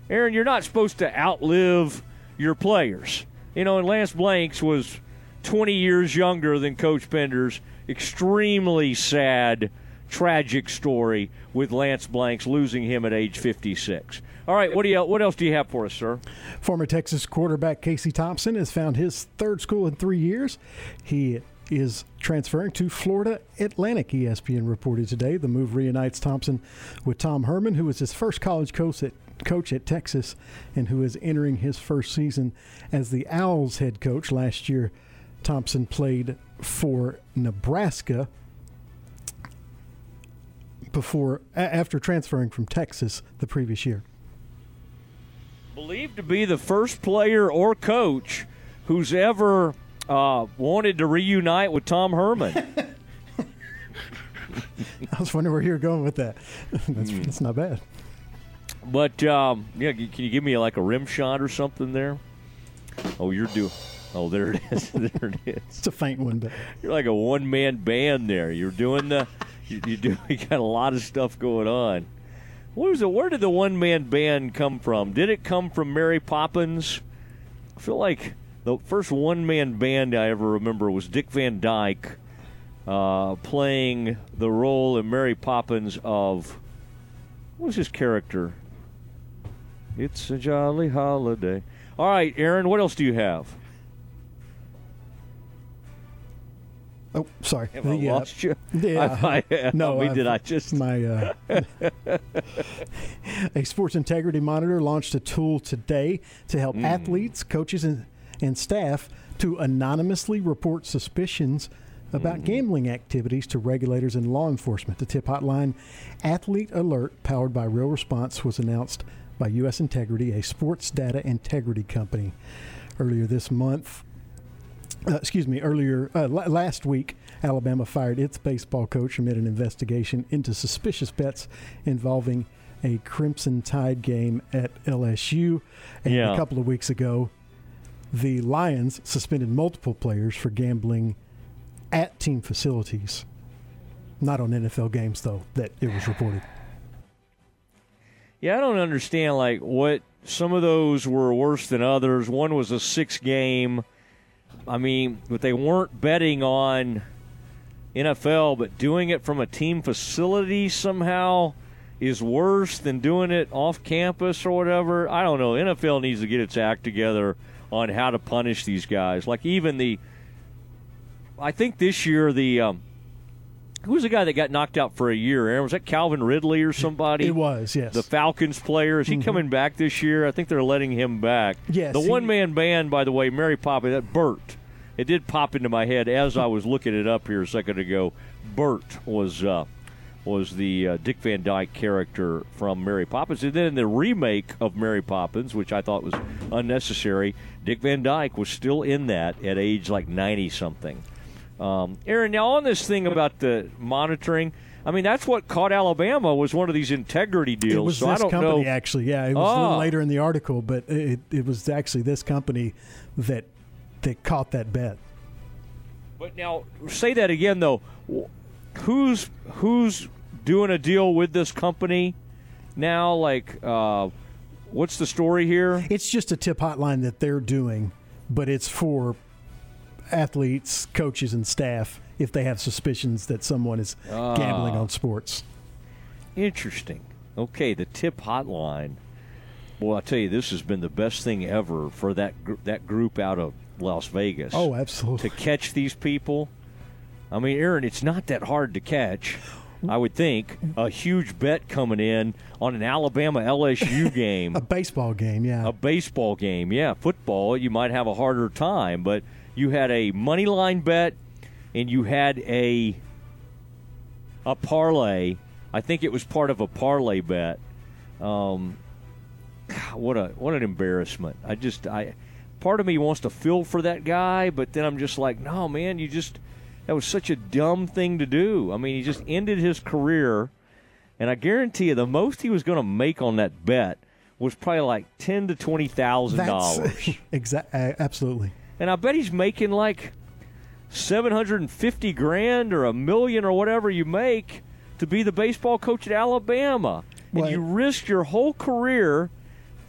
S2: Aaron. You're not supposed to outlive your players. You know, and Lance Blanks was 20 years younger than Coach Penders. Extremely sad, tragic story with Lance Blanks losing him at age 56. All right, what do you what else do you have for us, sir?
S3: Former Texas quarterback Casey Thompson has found his third school in three years. He is transferring to Florida Atlantic, ESPN reported today. The move reunites Thompson with Tom Herman, who was his first college coach at, coach at Texas and who is entering his first season as the Owls head coach. Last year, Thompson played for Nebraska before a- after transferring from Texas the previous year.
S2: Believed to be the first player or coach who's ever uh, wanted to reunite with Tom Herman.
S3: I was wondering where you were going with that. that's,
S2: Hmm.
S3: that's not bad.
S2: But um, yeah, can you give me like a rim shot or something there? Oh, you're doing. Oh, there it is. there it is.
S3: It's a faint one, but
S2: You're like a one man band there. You're doing the you, you do. You got a lot of stuff going on. What was it? Where did the one man band come from? Did it come from Mary Poppins? I feel like the first one man band I ever remember was Dick Van Dyke uh, playing the role in Mary Poppins of what was his character? It's a jolly holiday. All right, Aaron, what else do you have?
S3: Oh, sorry.
S2: Have I
S3: Yeah.
S2: lost you?
S3: Yeah.
S2: I- I-
S3: no,
S2: I mean, did
S3: I've-
S2: I just-
S3: my uh, a sports integrity monitor launched a tool today to help
S2: Mm.
S3: athletes, coaches, and, and staff to anonymously report suspicions about
S2: Mm-hmm.
S3: gambling activities to regulators and law enforcement. The tip hotline, Athlete Alert, powered by Real Response, was announced by U.S. Integrity, a sports data integrity company, earlier this month uh, excuse me, earlier uh, la- last week, Alabama fired its baseball coach amid an investigation into suspicious bets involving a Crimson Tide game at LSU. And
S2: Yeah.
S3: a couple of weeks ago, the Lions suspended multiple players for gambling at team facilities. Not on NFL games, though, that it was reported.
S2: Yeah, I don't understand like what some of those were worse than others. One was a six game. I mean, but they weren't betting on NFL, but doing it from a team facility somehow is worse than doing it off campus or whatever. I don't know. NFL needs to get its act together on how to punish these guys. Like even the I think this year the um, who was the guy that got knocked out for a year? Aaron was that Calvin Ridley or somebody?
S3: It was, yes.
S2: The Falcons player is he
S3: Mhm.
S2: coming back this year? I think they're letting him back.
S3: Yes,
S2: The
S3: he-
S2: one man band, by the way, Mary Poppins, that Bert. It did pop into my head as I was looking it up here a second ago. Bert was uh, was the uh, Dick Van Dyke character from Mary Poppins, and then in the remake of Mary Poppins, which I thought was unnecessary. Dick Van Dyke was still in that at age like ninety something. Um, Aaron, now on this thing about the monitoring, I mean that's what caught Alabama was one of these integrity deals.
S3: It was
S2: so
S3: this company,
S2: know.
S3: actually. Yeah, it was a
S2: Ah.
S3: little later in the article, but it, it was actually this company that that caught that bet.
S2: But now say that again though. Who's who's doing a deal with this company now? Like, uh, what's the story here?
S3: It's just a tip hotline that they're doing, but it's for athletes, coaches, and staff if they have suspicions that someone is gambling
S2: Ah.
S3: on sports.
S2: Interesting. Okay, the tip hotline. Well, I tell you, this has been the best thing ever for that gr- that group out of Las Vegas.
S3: Oh, absolutely.
S2: To catch these people. I mean, Aaron, it's not that hard to catch. I would think a huge bet coming in on an Alabama LSU game.
S3: A baseball game, yeah.
S2: a baseball game. Yeah, football, you might have a harder time, but you had a money line bet and you had a a parlay. I think it was part of a parlay bet. Um, what a what an embarrassment. I just I part of me wants to feel for that guy, but then I'm just like, no, man, you just that was such a dumb thing to do. I mean, he just ended his career, and I guarantee you, the most he was going to make on that bet was probably like ten to twenty thousand dollars.
S3: Exactly. Uh, absolutely.
S2: And I bet he's making like seven hundred and fifty grand or a million or whatever you make to be the baseball coach at Alabama. And
S3: Well-
S2: you risk your whole career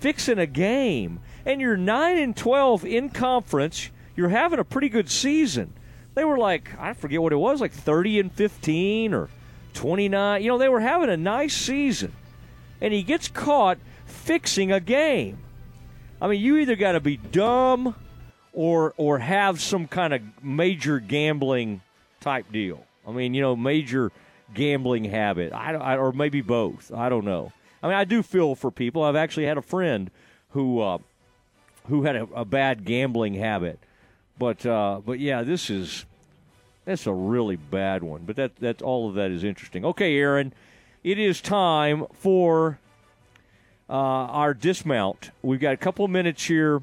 S2: fixing a game. And you're nine and twelve in conference. You're having a pretty good season. They were like, I forget what it was, like thirty and fifteen or twenty nine. You know, they were having a nice season. And he gets caught fixing a game. I mean, you either got to be dumb or or have some kind of major gambling type deal. I mean, you know, major gambling habit. I, I or maybe both. I don't know. I mean, I do feel for people. I've actually had a friend who uh, who had a, a bad gambling habit, but uh, but yeah, this is that's a really bad one. But that that's all of that is interesting. Okay, Aaron, it is time for uh, our dismount. We've got a couple minutes here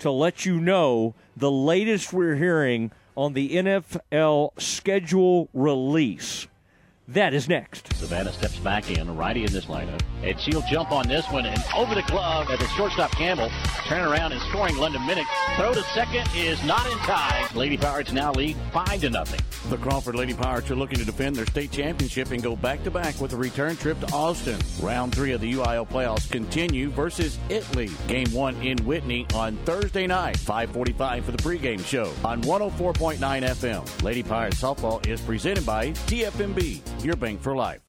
S2: to let you know the latest we're hearing on the NFL schedule release. That is next.
S22: Savannah steps back in, a righty in this lineup. And she'll jump on this one and over the glove at the shortstop Campbell. Turn around and scoring London Minnick. Throw to second is not in time. Lady Pirates now lead five to nothing.
S10: The Crawford Lady Pirates are looking to defend their state championship and go back to back with a return trip to Austin. Round three of the UIL playoffs continue versus Italy. Game one in Whitney on Thursday night, 5:45 for the pregame show on 104.9 FM. Lady Pirates softball is presented by TFMB, your bank for life.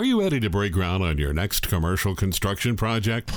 S13: Are you ready to break ground on your next commercial construction project?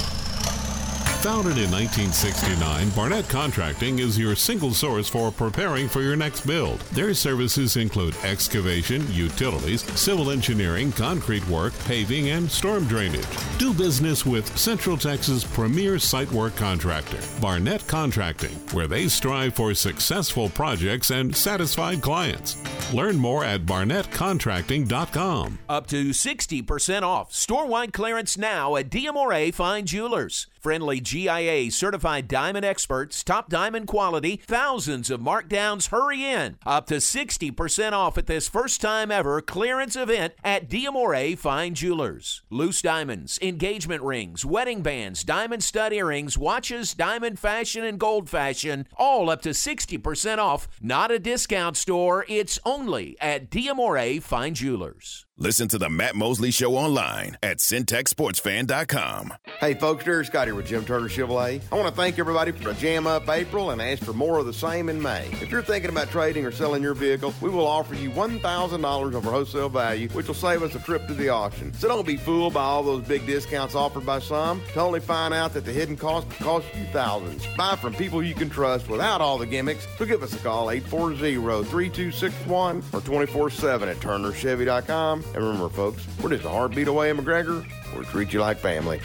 S13: Founded in 1969, Barnett Contracting is your single source for preparing for your next build. Their services include excavation, utilities, civil engineering, concrete work, paving, and storm drainage. Do business with Central Texas' premier site work contractor, Barnett Contracting, where they strive for successful projects and satisfied clients. Learn more at barnettcontracting.com.
S7: Up to 60% off. Store-wide clearance now at DMRA Fine Jewelers. Friendly GIA certified diamond experts, top diamond quality, thousands of markdowns. Hurry in. Up to 60% off at this first time ever clearance event at DMRA Fine Jewelers. Loose diamonds, engagement rings, wedding bands, diamond stud earrings, watches, diamond fashion, and gold fashion, all up to 60% off. Not a discount store, it's only at DMRA Fine Jewelers.
S4: Listen to the Matt Mosley Show online at centexsportsfan.com.
S18: Hey, folks, Derek Scott here with Jim Turner Chevrolet. I want to thank everybody for a jam up April and ask for more of the same in May. If you're thinking about trading or selling your vehicle, we will offer you $1,000 over wholesale value, which will save us a trip to the auction. So don't be fooled by all those big discounts offered by some to only find out that the hidden cost will cost you thousands. Buy from people you can trust without all the gimmicks. So give us a call 840 3261 or 24 7 at turnerchevy.com. And remember, folks, we're just a heartbeat away in McGregor. We'll treat you like family.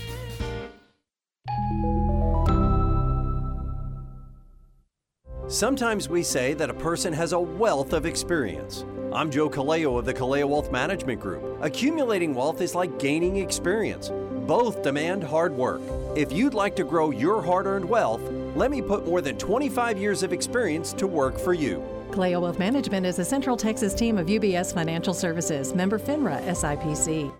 S23: Sometimes we say that a person has a wealth of experience. I'm Joe Kaleo of the Kaleo Wealth Management Group. Accumulating wealth is like gaining experience. Both demand hard work. If you'd like to grow your hard earned wealth, let me put more than 25 years of experience to work for you.
S24: Kaleo Wealth Management is a Central Texas team of UBS Financial Services, member FINRA SIPC.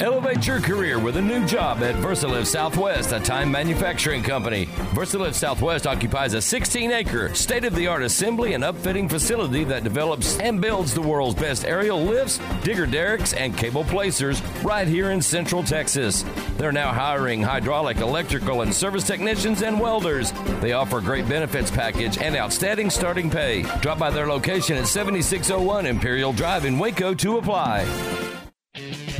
S1: Elevate your career with a new job at VersaLift Southwest, a time manufacturing company. VersaLift Southwest occupies a 16 acre, state of the art assembly and upfitting facility that develops and builds the world's best aerial lifts, digger derricks, and cable placers right here in Central Texas. They're now hiring hydraulic, electrical, and service technicians and welders. They offer a great benefits package and outstanding starting pay. Drop by their location at 7601 Imperial Drive in Waco to apply.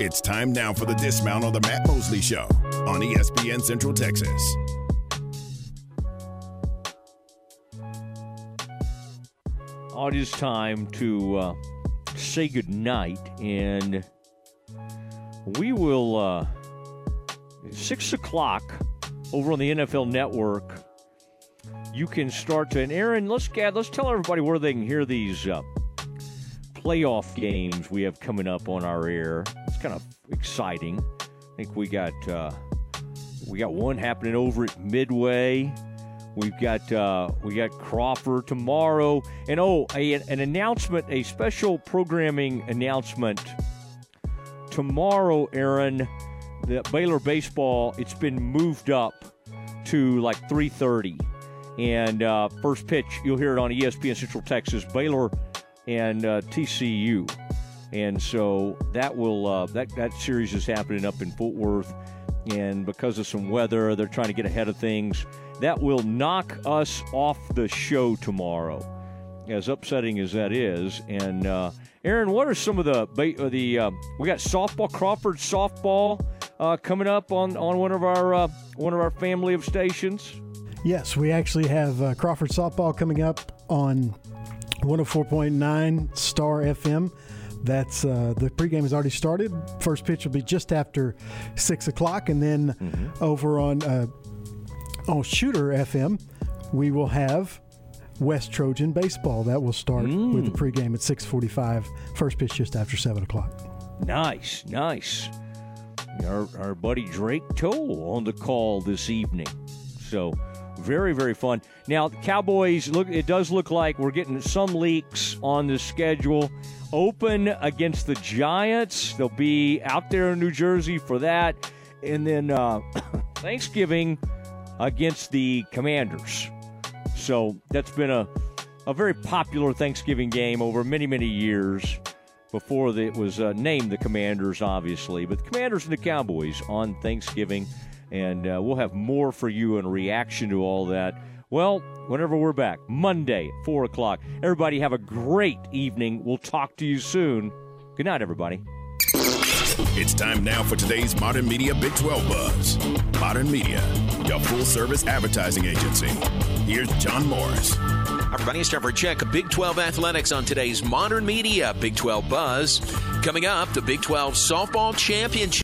S4: It's time now for the dismount on the Matt Mosley Show on ESPN Central Texas.
S2: It is time to uh, say goodnight, and we will, uh, six o'clock over on the NFL Network. You can start to, and Aaron, let's let's tell everybody where they can hear these uh, playoff games we have coming up on our air. Kind of exciting. I think we got uh, we got one happening over at Midway. We've got uh, we got Crawford tomorrow, and oh, a, an announcement, a special programming announcement tomorrow. Aaron, the Baylor baseball, it's been moved up to like three thirty, And uh, first pitch, you'll hear it on ESPN Central Texas, Baylor and uh, TCU. And so that will uh, that that series is happening up in Fort Worth, and because of some weather, they're trying to get ahead of things. That will knock us off the show tomorrow, as upsetting as that is. And uh, Aaron, what are some of the uh, the uh, we got softball Crawford softball uh, coming up on on one of our uh, one of our family of stations.
S3: Yes, we actually have Crawford softball coming up on 104.9 Star FM. That's uh, the pregame has already started. First pitch will be just after six o'clock, and then mm-hmm. over on uh, on Shooter FM, we will have West Trojan baseball. That will start mm. with the pregame at six forty-five. First pitch just after seven o'clock.
S2: Nice, nice. Our, our buddy Drake Toll on the call this evening. So very, very fun. Now, the Cowboys look. It does look like we're getting some leaks on the schedule. Open against the Giants. They'll be out there in New Jersey for that, and then uh, Thanksgiving against the Commanders. So that's been a a very popular Thanksgiving game over many, many years before it was uh, named the Commanders, obviously. But the Commanders and the Cowboys on Thanksgiving and uh, we'll have more for you in reaction to all that. Well, whenever we're back, Monday, 4 o'clock. Everybody have a great evening. We'll talk to you soon. Good night, everybody.
S4: It's time now for today's Modern Media Big 12 Buzz. Modern Media, your full service advertising agency. Here's John Morris.
S7: Everybody, it's time for a check of Big 12 athletics on today's Modern Media Big 12 Buzz. Coming up, the Big 12 Softball Championship.